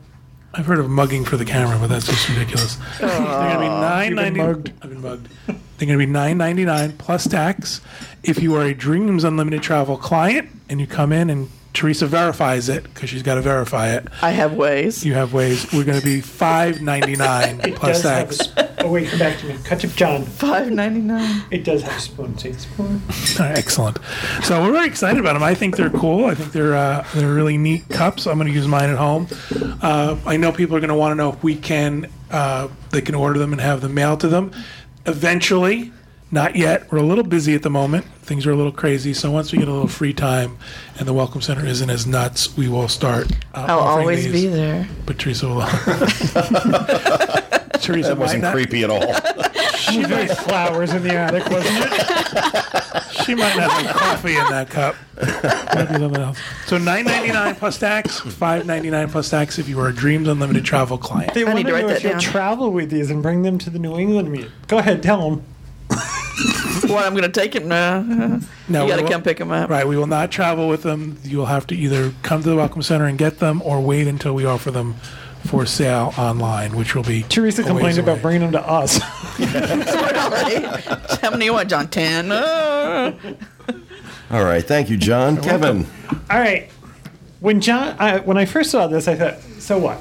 I've heard of mugging for the camera, but that's just ridiculous. They're going to be nine ninety. I've been mugged. They're going to be nine ninety nine plus tax. If you are a Dreams Unlimited Travel client and you come in and Teresa verifies it because she's got to verify it. I have ways. You have ways. We're going to be five ninety nine plus does tax. oh wait, come back to me. Cut to John. Five ninety nine. It does have a spoon. See the spoon. All right, excellent. So we're very excited about them. I think they're cool. I think they're uh, they're really neat cups. I'm going to use mine at home. Uh, I know people are going to want to know if we can uh, they can order them and have them mailed to them eventually. Not yet. We're a little busy at the moment. Things are a little crazy. So once we get a little free time and the Welcome Center isn't as nuts, we will start. Uh, I'll offering always these. be there. But Teresa will. Teresa That wasn't not- creepy at all. She threw flowers in the attic, wasn't it? She might not have coffee in that cup. Might be something else. So nine ninety nine plus tax, five ninety nine plus tax if you are a Dreams Unlimited travel client. They I want to to know that if you'll travel with these and bring them to the New England meet. Go ahead, tell them. What I'm going to take him? Uh, No, you got to come pick him up. Right, we will not travel with them. You will have to either come to the Welcome Center and get them, or wait until we offer them for sale online, which will be. Teresa a ways complained about away. bringing them to us. How many you want, John? Ten. All right, thank you, John. Kevin. All right. When John, I, when I first saw this, I thought, so what?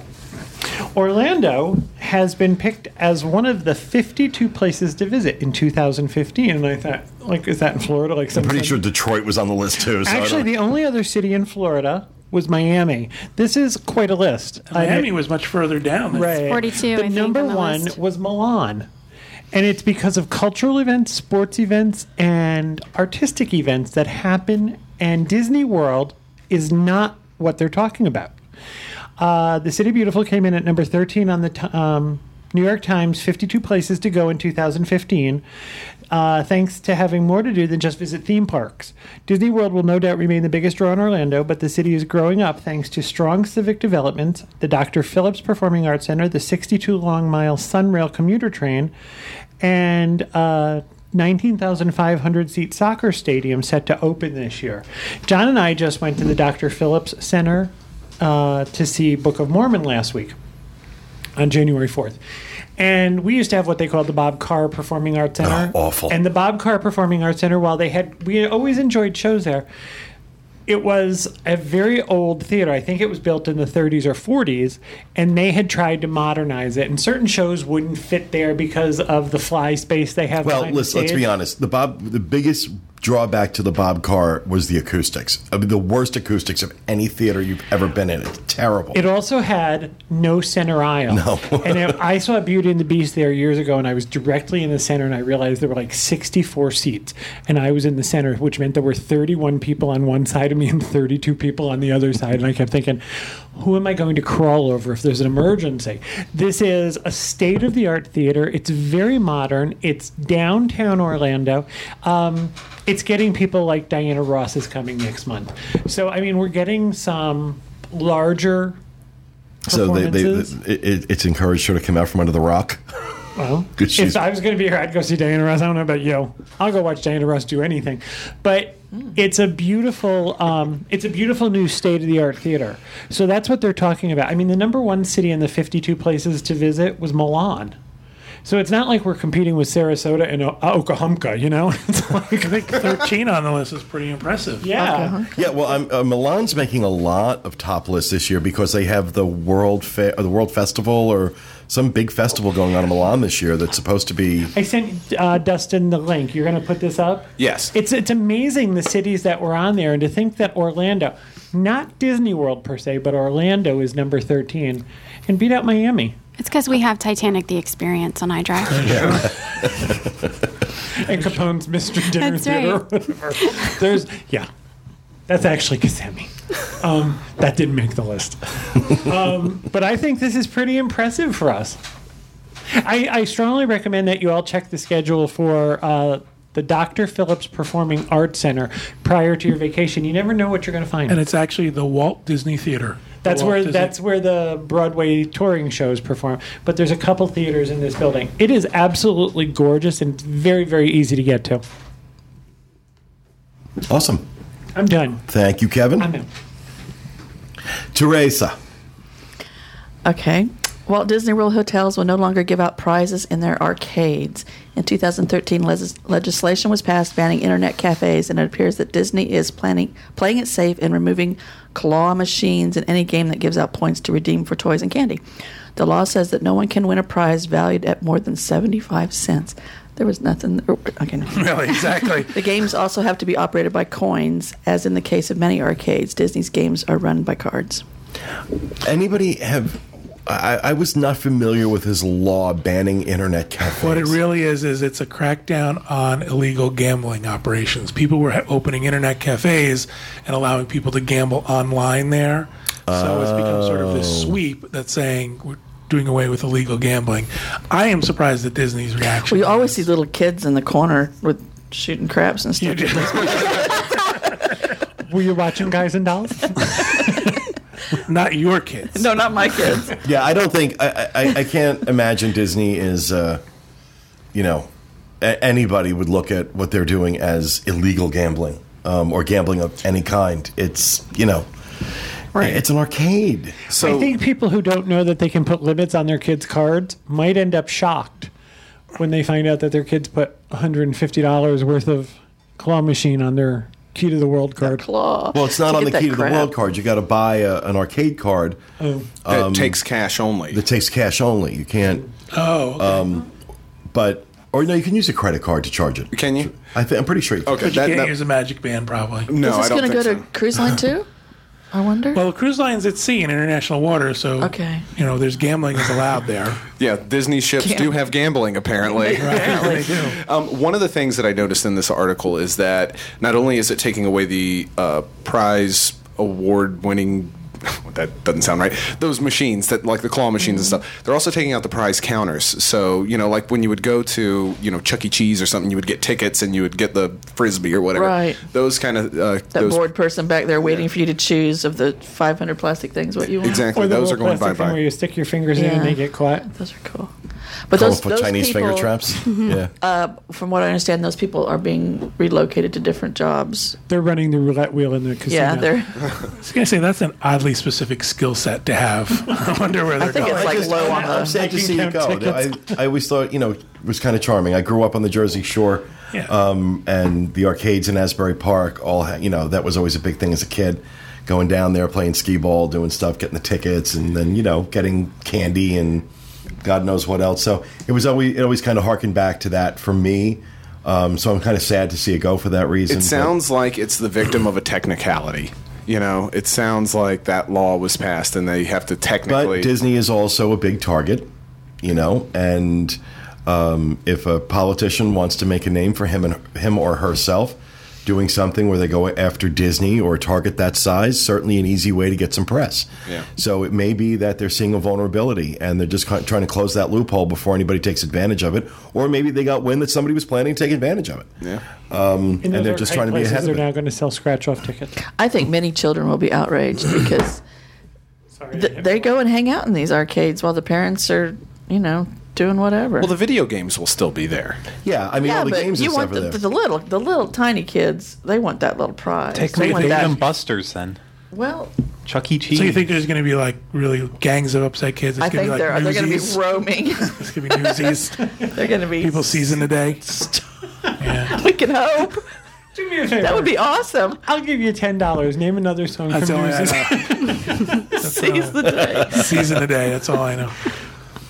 Orlando has been picked as one of the 52 places to visit in 2015, and I thought, like, is that in Florida? Like, I'm pretty sure Detroit was on the list too. So Actually, the only other city in Florida was Miami. This is quite a list. I- Miami was much further down. than- right. 42, I The think, number on the one list. was Milan. And it's because of cultural events, sports events, and artistic events that happen. And Disney World is not what they're talking about. Uh, the City Beautiful came in at number 13 on the t- um, New York Times 52 places to go in 2015, uh, thanks to having more to do than just visit theme parks. Disney World will no doubt remain the biggest draw in Orlando, but the city is growing up thanks to strong civic development, the Dr. Phillips Performing Arts Center, the 62 long mile Sunrail commuter train, and uh, 19,500 seat soccer stadium set to open this year. John and I just went to the Dr. Phillips Center uh, to see Book of Mormon last week on January 4th. And we used to have what they called the Bob Carr Performing Arts Center. Oh, awful. And the Bob Carr Performing Arts Center, while they had, we always enjoyed shows there. It was a very old theater. I think it was built in the 30s or 40s, and they had tried to modernize it. And certain shows wouldn't fit there because of the fly space they have. Well, let's let's be honest. The Bob, the biggest drawback to the Bob Carr was the acoustics. I mean, the worst acoustics of any theater you've ever been in. It's terrible. It also had no center aisle. No. and I saw Beauty and the Beast there years ago, and I was directly in the center, and I realized there were like 64 seats, and I was in the center, which meant there were 31 people on one side of me and 32 people on the other side. And I kept thinking, who am I going to crawl over if there's an emergency? This is a state of the art theater. It's very modern. It's downtown Orlando. Um, it's getting people like Diana Ross is coming next month. So, I mean, we're getting some larger so they, they, performances. it, it- it's encouraged her to come out from under the rock. Well, if I was going to be here, I'd go see Diana Ross. I don't know about you. I'll go watch Diana Ross do anything. But it's a beautiful, um, it's a beautiful new state of the art theater. So that's what they're talking about. I mean, the number one city in the 52 places to visit was Milan. So it's not like we're competing with Sarasota and uh, Oklahoma, you know? It's like, I think 13 on the list is pretty impressive. yeah. Yeah, well, I'm, uh, Milan's making a lot of top lists this year because they have the World Fair, or the World Festival, or some big festival going on in Milan this year that's supposed to be. I sent uh, Dustin the link. You're going to put this up? Yes. It's it's amazing the cities that were on there, and to think that Orlando, not Disney World per se, but Orlando is number 13 and beat out Miami. It's because we have Titanic the Experience on iDrive. And Capone's Mystery Dinner That's Theater. or right. whatever. There's yeah, that's actually Kissimmee. Um, that didn't make the list. Um, but I think this is pretty impressive for us. I, I strongly recommend that you all check the schedule for uh, the Dr. Phillips Performing Arts Center prior to your vacation. You never know what you're going to find. And it's actually the Walt Disney Theater. The That's where Disney- that's where the Broadway touring shows perform. But there's a couple theaters in this building. It is absolutely gorgeous and very very easy to get to. Awesome. I'm done. Thank you, Kevin. I'm out. Teresa. Okay. Walt Disney World hotels will no longer give out prizes in their arcades. In 2013, les- legislation was passed banning internet cafes, and it appears that Disney is planning playing it safe and removing claw machines in any game that gives out points to redeem for toys and candy. The law says that no one can win a prize valued at more than 75 cents. There was nothing. Oh, okay. no. Really, exactly. The games also have to be operated by coins, as in the case of many arcades. Disney's games are run by cards. Anybody have? I, I was not familiar with his law banning internet cafes. What it really is is it's a crackdown on illegal gambling operations. People were opening internet cafes and allowing people to gamble online there. So it's become sort of this oh. sweep that's saying we're doing away with illegal gambling. I am surprised at Disney's reaction. We you to always see little kids in the corner with shooting craps and stuff. do. Were you watching Guys and Dolls? not your kids. no, not my kids. Yeah, I don't think I, I, I can't imagine Disney is, uh, you know, a- anybody would look at what they're doing as illegal gambling um, or gambling of any kind. It's you know, Right. it's an arcade. So I think people who don't know that they can put limits on their kids' cards might end up shocked when they find out that their kids put $150 worth of claw machine on their key to the world card. Claw. Well, it's not on the key that to the world card. You got to buy a, an arcade card oh. um, that takes cash only. that takes cash only. You can't, Oh, okay. Um, but or no, you can use a credit card to charge it. Can you? I think I'm pretty sure. You can. Okay, but you that, can't that- use a magic band, probably. no, Is I this don't going to think go so. to cruise line too? I wonder. Well, cruise lines at sea in international waters, so Okay. you know there's gambling is allowed there. Yeah, Disney ships Gam- do have gambling apparently. they do. Um, one of the things that I noticed in this article is that not only is it taking away the uh, prize award winning. That doesn't sound right. Those machines that, like the claw machines and stuff, they're also taking out the prize counters. So you know, like when you would go to you know Chuck E. Cheese or something, you would get tickets and you would get the frisbee or whatever. Right. Those kind of uh, that those bored person back there waiting for you to choose of the 500 plastic things what you want. exactly. Or the Those are little going plastic bye where you stick your fingers in and they get caught. Those are cool. But those, for those Chinese people, finger traps. yeah. from what I understand, those people are being relocated to different jobs. They're running the roulette wheel in the casino. Yeah, they're. I was gonna say that's an oddly specific skill set to have. I wonder where they're I think going. it's like just- low on I'm the. sad to see you go. I. I always thought, you know, it was kind of charming. I grew up on the Jersey Shore, Yeah. um, and the arcades in Asbury Park. All you know, that was always a big thing as a kid. Going down there, playing skee ball, doing stuff, getting the tickets, and then you know, getting candy and God knows what else. So it was always it always kind of harkened back to that for me. Um, so I'm kind of sad to see it go for that reason. It but- sounds like it's the victim of a technicality. You know, it sounds like that law was passed and they have to technically. But Disney is also a big target, you know, and um, if a politician wants to make a name for him and him or herself doing something where they go after Disney or target that size, certainly an easy way to get some press. Yeah. So it may be that they're seeing a vulnerability and they're just trying to close that loophole before anybody takes advantage of it, or maybe they got wind that somebody was planning to take advantage of it. yeah. Um, In and they're just trying to be ahead of They're now going to sell scratch off tickets. I think many children will be outraged because Sorry. th- they go and hang out in these arcades while the parents are, you know, doing whatever. Well, the video games will still be there. Yeah, I mean, yeah, all the but games you and want stuff are the, there. the little, the little tiny kids. They want that little prize. Take they away want that. and Buster's then. Well, Chuck E. Cheese. So you think there's going to be like really gangs of upset kids? It's I gonna think be they're like they're going to be roaming. It's going to be newsies. they're going to be. People season the day. Yeah. We can hope. Do me a favor. That would be awesome. I'll give you ten dollars. Name another song That's from all I Newsies. know. Seize the day. Season the day. That's all I know.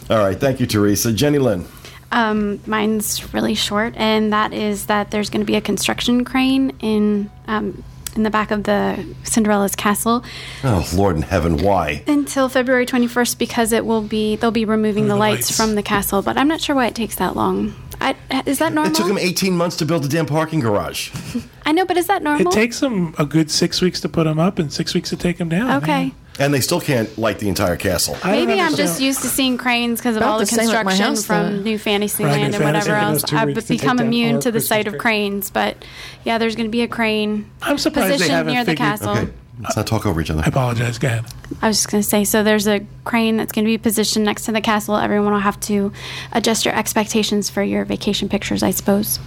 All right, thank you, Teresa. Jenny Lynn. Um, mine's really short, and that is that there's going to be a construction crane in um, in the back of the Cinderella's castle Oh, Lord in heaven, why? until February 21st because it will be they'll be removing Oh, the, the lights, lights. from the castle. But I'm not sure why it takes that long. I, is that normal? It took them 18 months to build a damn parking garage. I know, but is that normal? It takes them a good six weeks to put them up and six weeks to take them down. okay. And they still can't light the entire castle. I Maybe I'm just used to seeing cranes because of About all the, the same at my construction house, from though. New Fantasyland Right, New and Fantasy, whatever else. I've weeks to take become immune to the sight of cranes, but yeah, there's going to be a crane I'm surprised they positioned haven't near the castle. Okay, let's not talk over each other. I apologize. Go ahead. I was just going to say, so there's a crane that's going to be positioned next to the castle. Everyone will have to adjust your expectations for your vacation pictures, I suppose.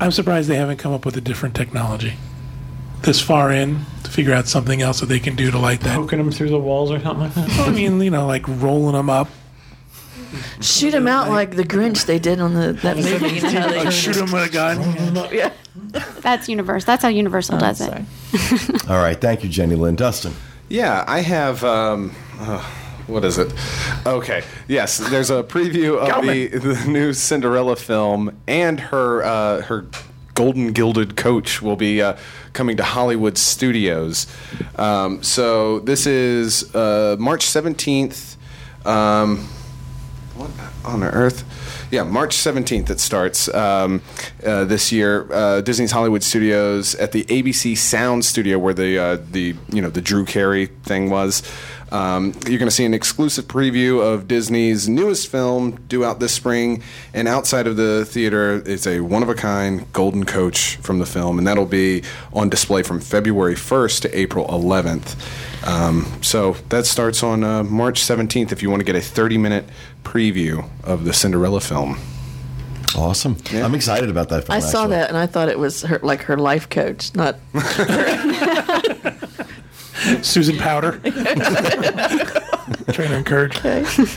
I'm surprised they haven't come up with a different technology. this far in to figure out something else that they can do to like that. Poking them through the walls or something like that. I mean, you know, like rolling them up, Shoot them out like the Grinch they did on the that movie. You know how they like shoot them with a gun. yeah. That's Universal. That's how Universal does it. All right, thank you, Jenny Lynn. Dustin. Yeah, I have. Um, uh, what is it? Okay, yes. There's a preview of the, the new Cinderella film, and her uh, her golden gilded coach will be uh, coming to Hollywood studios. Um, so this is uh, March 17th. Um, what on earth? Yeah, March 17th it starts um, uh, this year. Uh, Disney's Hollywood Studios at the ABC Sound Studio, where the uh, the you know the Drew Carey thing was. Um, you're going to see an exclusive preview of Disney's newest film due out this spring, and outside of the theater is a one of a kind golden coach from the film, and that'll be on display from February 1st to April 11th. Um, so that starts on uh, March 17th if you want to get a 30 minute preview of the Cinderella film. Awesome. I'm excited about that film. I saw actually. that and I thought it was her like her life coach, not Susan Powter, trainer and Kurt. okay.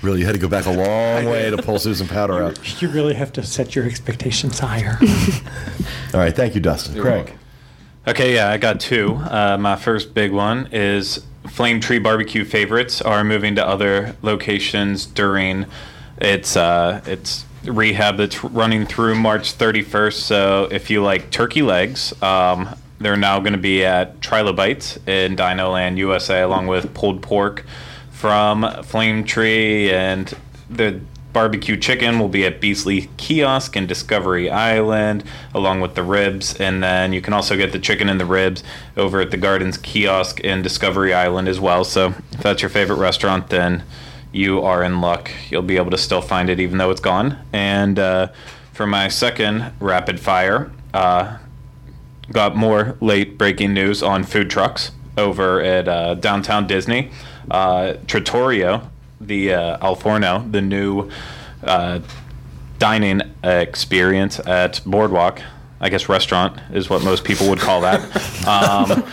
Really, you had to go back a long way to pull Susan Powter out. You really have to set your expectations higher. All right, thank you, Dustin. Craig. Okay, yeah, I got two. Uh, my first big one is Flame Tree Barbecue favorites are moving to other locations during its uh, its rehab that's running through March 31st. So if you like turkey legs, um, they're now going to be at Trilobites in Dino Land, USA, along with pulled pork from Flame Tree and the barbecue chicken will be at Beastly Kiosk in Discovery Island, along with the ribs. And then you can also get the chicken and the ribs over at the Gardens Kiosk in Discovery Island as well. So if that's your favorite restaurant, then you are in luck. You'll be able to still find it even though it's gone. And uh, for my second rapid fire, uh, got more late breaking news on food trucks over at uh, downtown Disney. Uh, Trattoria, the uh, Al Forno, the new uh, dining experience at Boardwalk, I guess restaurant is what most people would call that. Um,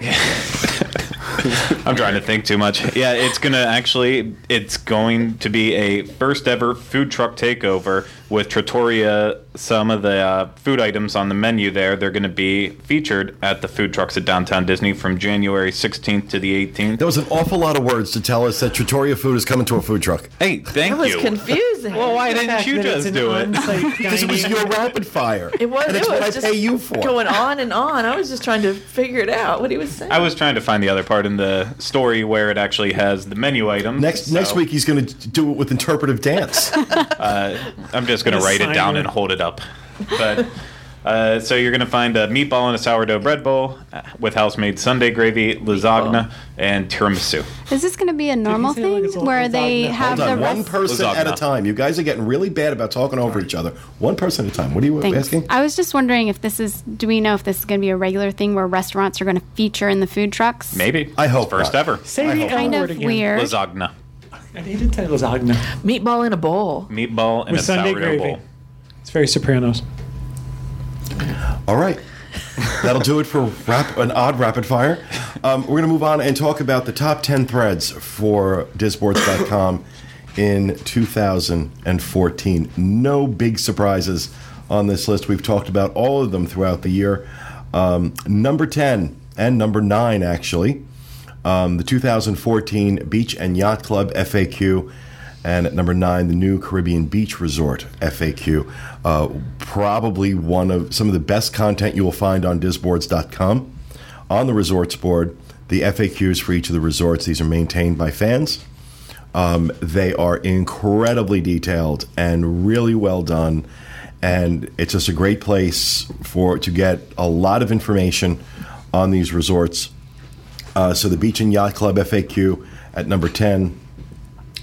I'm trying to think too much. Yeah, it's gonna actually, it's going to be a first ever food truck takeover with Trattoria. Some of the uh, food items on the menu there, they're going to be featured at the food trucks at Downtown Disney from January 16th to the 18th. That was an awful lot of words to tell us that Trattoria food is coming to a food truck. Hey, thank That was confusing. well, why didn't you just do it? Because it was your rapid fire. it was. And it was what I just pay you for. going on and on. I was just trying to figure it out. What he was saying. I was trying to find the other part in the story where it actually has the menu items. Next so next week he's going to do it with interpretive dance. I'm just going to write it down and hold it up. But uh, so you're going to find a meatball and a sourdough bread bowl uh, with house-made Sunday gravy, lasagna, and tiramisu. Is this going to be a normal say, like, thing it's where lasagna? they have Hold on, the one rest? person at a time. You guys are getting really bad about talking over each other. One person at a time. What are you Thanks. asking? I was just wondering if this is. Do we know if this is going to be a regular thing where restaurants are going to feature in the food trucks? Maybe. I hope First not. ever. Say the Kind of again. weird. Lasagna. I needed to say lasagna. Meatball in a bowl. Meatball in With a Sunday sourdough gravy. bowl. It's very Sopranos. All right. That'll do it for rap, an odd rapid fire. Um, we're going to move on and talk about the top 10 threads for disboards.com in 2014. No big surprises on this list. We've talked about all of them throughout the year. Um, number 10 and number 9, actually, um, the 2014 Beach and Yacht Club FAQ. And at number nine, the new Caribbean Beach Resort FAQ. Uh, probably one of some of the best content you will find on disboards.com. On the resorts board, the FAQs for each of the resorts, these are maintained by fans. Um, they are incredibly detailed and really well done. And it's just a great place for to get a lot of information on these resorts. Uh, so the Beach and Yacht Club FAQ at number 10,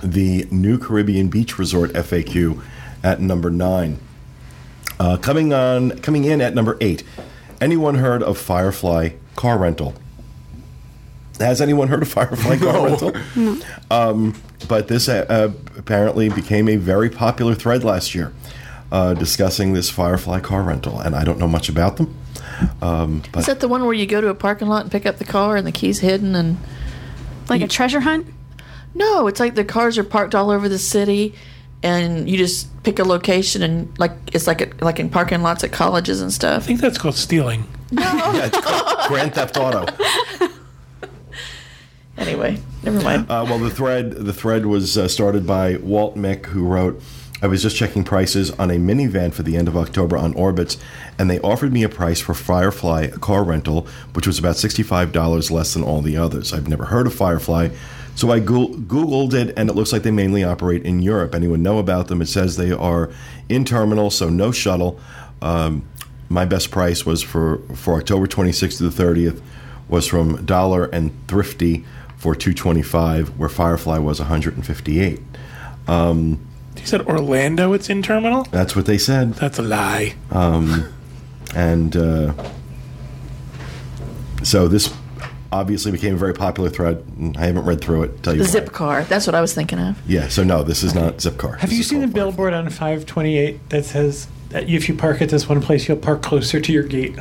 the New Caribbean Beach Resort FAQ at number 9. Uh, coming on, coming in at number 8. Anyone heard of Firefly car rental? Has anyone heard of Firefly car rental? Um, but this uh, uh, apparently became a very popular thread last year, uh, discussing this Firefly car rental, and I don't know much about them. Um, but Is that the one where you go to a parking lot and pick up the car and the key's hidden and Like a treasure hunt? No, it's like the cars are parked all over the city and you just pick a location and like it's like a, like in parking lots at colleges and stuff. I stuff. think that's called stealing. yeah, it's called Grand Theft Auto. Anyway, never mind. Uh, well, the thread the thread was uh, started by Walt Mick, who wrote, "I was just checking prices on a minivan for the end of October on Orbitz, and they offered me a price for Firefly a car rental, which was about sixty five dollars less than all the others. I've never heard of Firefly." So I Goo- googled it, and it looks like they mainly operate in Europe. Anyone know about them? It says they are in terminal, so no shuttle. Um, my best price was for for October 26th to the 30th was from Dollar and Thrifty for 225, where Firefly was 158. You said Orlando. It's in terminal. That's what they said, That's a lie. and uh, so this obviously became a very popular thread. I haven't read through it. Tell you The why. Zipcar. That's what I was thinking of. Yeah. So no, this is not Zipcar. Have This you seen the billboard on 528 that says that if you park at this one place, you'll park closer to your gate?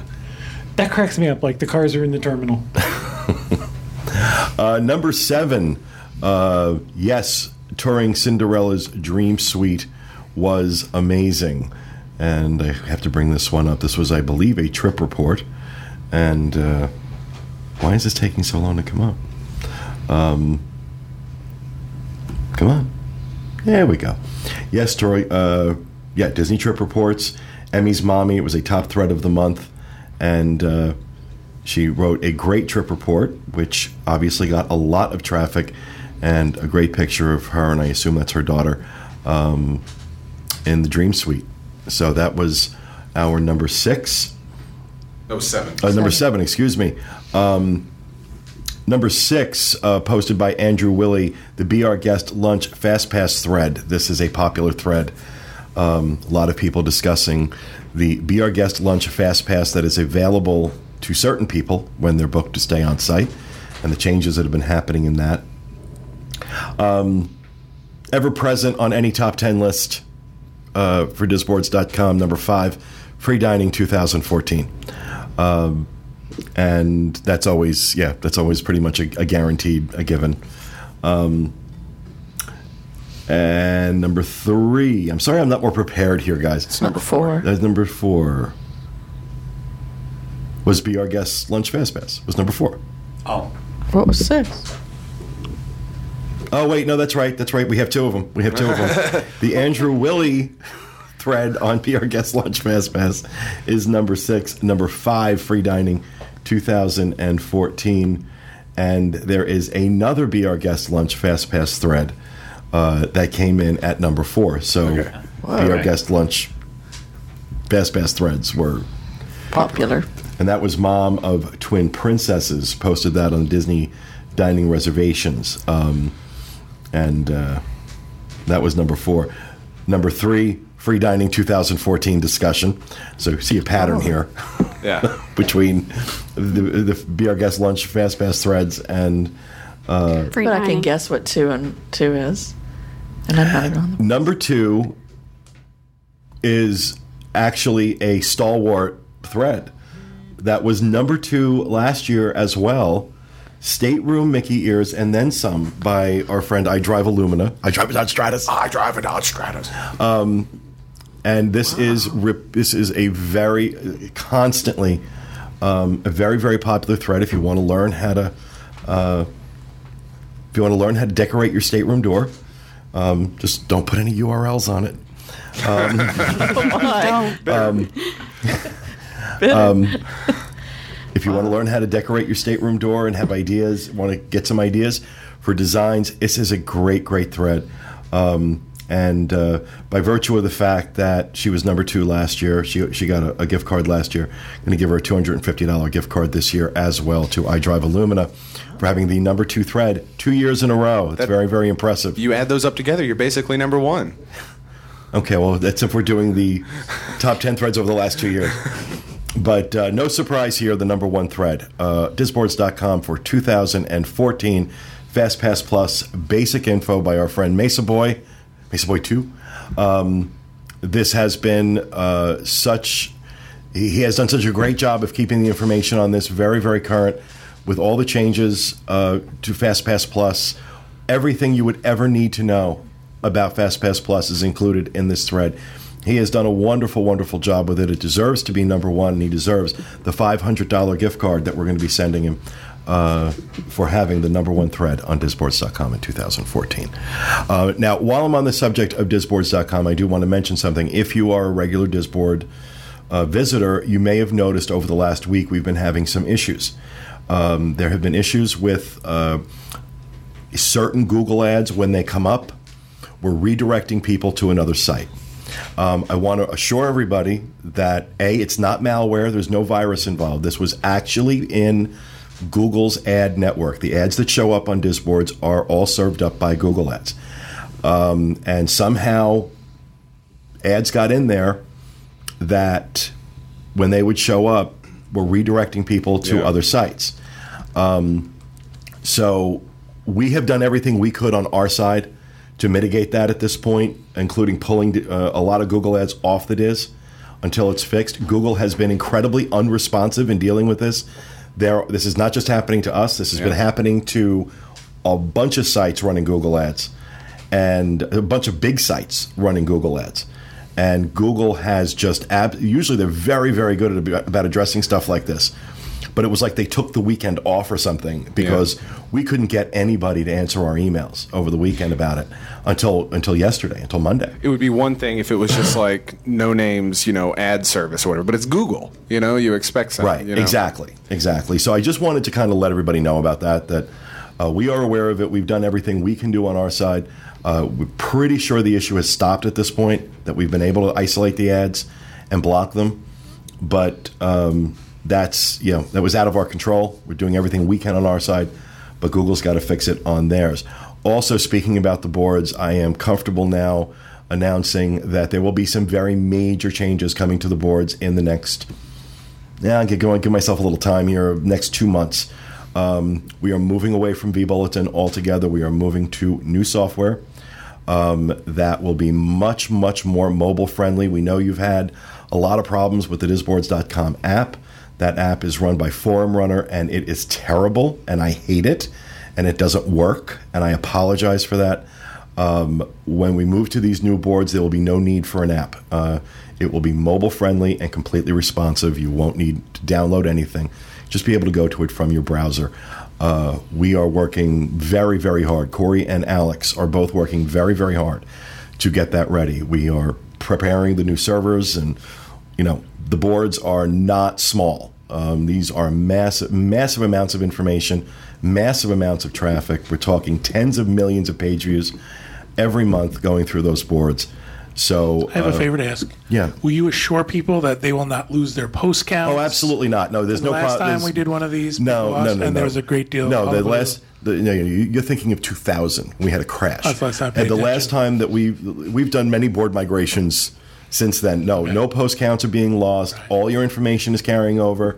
That cracks me up. Like the cars are in the terminal. Uh, number seven, uh, yes, touring Cinderella's Dream Suite was amazing. And I have to bring this one up. This was, I believe, a trip report. And uh, why is this taking so long to come up? Um, come on. There we go. Yes, Tori. Uh, yeah, Disney Trip Reports. Emmy's Mommy. It was a top thread of the month. And uh, she wrote a great trip report, which obviously got a lot of traffic and a great picture of her, and I assume that's her daughter, um, in the Dream Suite. So that was our number six. No seven. Uh, number seven, excuse me. Um, number six, uh, posted by Andrew Willie, the Our Guest Lunch Fast Pass thread. This is a popular thread. Um, a lot of people discussing the Our Guest Lunch Fast Pass that is available to certain people when they're booked to stay on site and the changes that have been happening in that. Um, ever present on any top 10 list uh, for disboards.com, number five, free dining 2014 Um, and that's always yeah that's always pretty much a, a guaranteed a given um, and number three i'm sorry i'm not more prepared here guys It's number four. that's number four was be our guest lunch fast pass was number four Oh. What was six? Oh wait, no, that's right. That's right. We have two of them. We have two of them. the Andrew Willie thread on Be Our Guest Lunch Fast Pass is number six. Number five, Free Dining, 2014, and there is another Be Our Guest Lunch Fast Pass thread uh, that came in at number four. So Be Our Guest Lunch Fast Pass threads were Popular. and that was mom of twin princesses posted that on disney dining reservations. Um, and uh, that was number four. Number three free dining 2014 discussion. So see a pattern here Yeah. between the, the be our guest lunch fast pass threads and uh, Free But I can guess what two and two is. And I'm not even on the number two is actually a stalwart thread that was number two last year as well. Stateroom Mickey Ears and then some by our friend I Drive Illumina. I drive it on Stratus. I drive a Dodge Stratus. Um, and this is this is a very constantly um, a very very popular thread. If you want to learn how to uh, if you want to learn how to decorate your stateroom door um, just don't put any urls on it. Don't. if you want to learn how to decorate your stateroom door and have ideas want to get some ideas for designs this is a great great thread. Um, and uh, by virtue of the fact that she was number two last year she, she got a, a gift card last year I'm going to give her a $250 gift card this year as well to iDrive Illumina for having the number two thread two years in a row it's That- very very impressive You add those up together, you're basically number one. Okay, well, that's if we're doing the top 10 threads over the last two years. But uh, no surprise here, the number one thread. Uh, Disboards.com for 2014 FastPass Plus basic info by our friend Mesa Boy, Mesa Boy 2. Um, this has been uh, such he, he has done such a great job of keeping the information on this very, very current with all the changes uh, to FastPass Plus. Everything you would ever need to know about FastPass Plus is included in this thread. He has done a wonderful, wonderful job with it. It deserves to be number one, and he deserves the $500 gift card that we're going to be sending him uh, for having the number one thread on disboards.com in 2014. Uh, now, while I'm on the subject of disboards.com, I do want to mention something. If you are a regular disboard uh, visitor, you may have noticed over the last week we've been having some issues. Um, there have been issues with uh, certain Google ads when they come up. We're redirecting people to another site. Um, I want to assure everybody that A, it's not malware, there's no virus involved. This was actually in Google's ad network. The ads that show up on Disboards are all served up by Google Ads. Um, and somehow ads got in there that when they would show up were redirecting people to Yeah. other sites. Um, so we have done everything we could on our side to mitigate that at this point, including pulling uh, a lot of Google ads off the DIS until it's fixed. Google has been incredibly unresponsive in dealing with this. There, this is not just happening to us. This has been happening to a bunch of sites running Google ads and a bunch of big sites running Google ads. And Google has just ab- usually they're very very good at about addressing stuff like this. But it was like they took the weekend off or something because we couldn't get anybody to answer our emails over the weekend about it until until yesterday, until Monday. It would be one thing if it was just like no names, you know, ad service or whatever. But it's Google. You know, you expect something. Right. you know? Exactly. Exactly. So I just wanted to kind of let everybody know about that. That uh, we are aware of it. We've done everything we can do on our side. Uh, we're pretty sure the issue has stopped at this point. That we've been able to isolate the ads and block them. But um, that's you know that was out of our control. We're doing everything we can on our side, but Google's got to fix it on theirs. Also, speaking about the boards, I am comfortable now announcing that there will be some very major changes coming to the boards in the next yeah, I could go and give myself a little time here. Next two months, um, we are moving away from vBulletin altogether. We are moving to new software um, that will be much, much more mobile friendly. We know you've had a lot of problems with the disboards.com app. That app is run by Forum Runner, and it is terrible, and I hate it, and it doesn't work, and I apologize for that. Um, when we move to these new boards, there will be no need for an app. Uh, it will be mobile friendly and completely responsive. You won't need to download anything. Just be able to go to it from your browser. Uh, we are working very, very hard. Corey and Alex are both working very, very hard to get that ready. We are preparing the new servers, and you know the boards are not small. Um, these are massive, massive amounts of information, massive amounts of traffic. We're talking tens of millions of page views every month going through those boards. So I have uh, a favor to ask. yeah. Will you assure people that they will not lose their post count? Oh, absolutely not. No, there's The no. last pro- time we did one of these, No, people no, lost, no, and no. there was a great deal. No, of the last. The, no, you- you're thinking of 2000. We had a crash. That's the last time and the last time that we we've done many board migrations since then. No, no post counts are being lost. All your information is carrying over.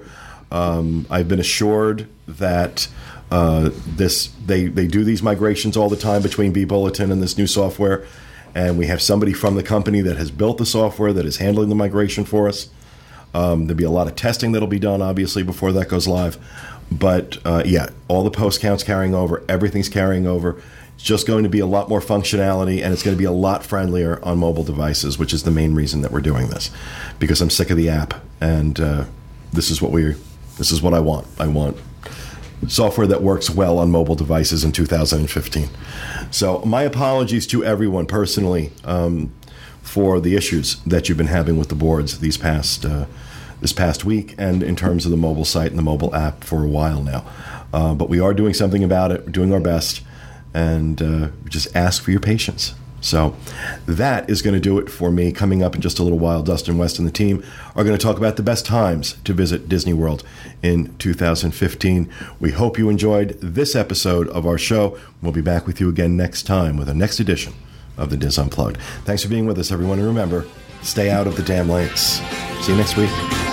Um, I've been assured that uh, this they they do these migrations all the time between vBulletin and this new software, and we have somebody from the company that has built the software that is handling the migration for us. Um, there'll be a lot of testing that'll be done, obviously, before that goes live. But uh, yeah, all the post counts carrying over, everything's carrying over. It's just going to be a lot more functionality, and it's going to be a lot friendlier on mobile devices, which is the main reason that we're doing this. Because I'm sick of the app, and uh, this is what we, this is what I want. I want software that works well on mobile devices in 2015. So, my apologies to everyone personally um, for the issues that you've been having with the boards these past uh, this past week, and in terms of the mobile site and the mobile app for a while now. Uh, but we are doing something about it. We're doing our best, and uh, just ask for your patience. So that is going to do it for me. Coming up in just a little while, Dustin West and the team are going to talk about the best times to visit Disney World in 2015. We hope you enjoyed this episode of our show. We'll be back with you again next time with a next edition of the DIS Unplugged. Thanks for being with us, everyone. And remember, stay out of the damn lanes. See you next week.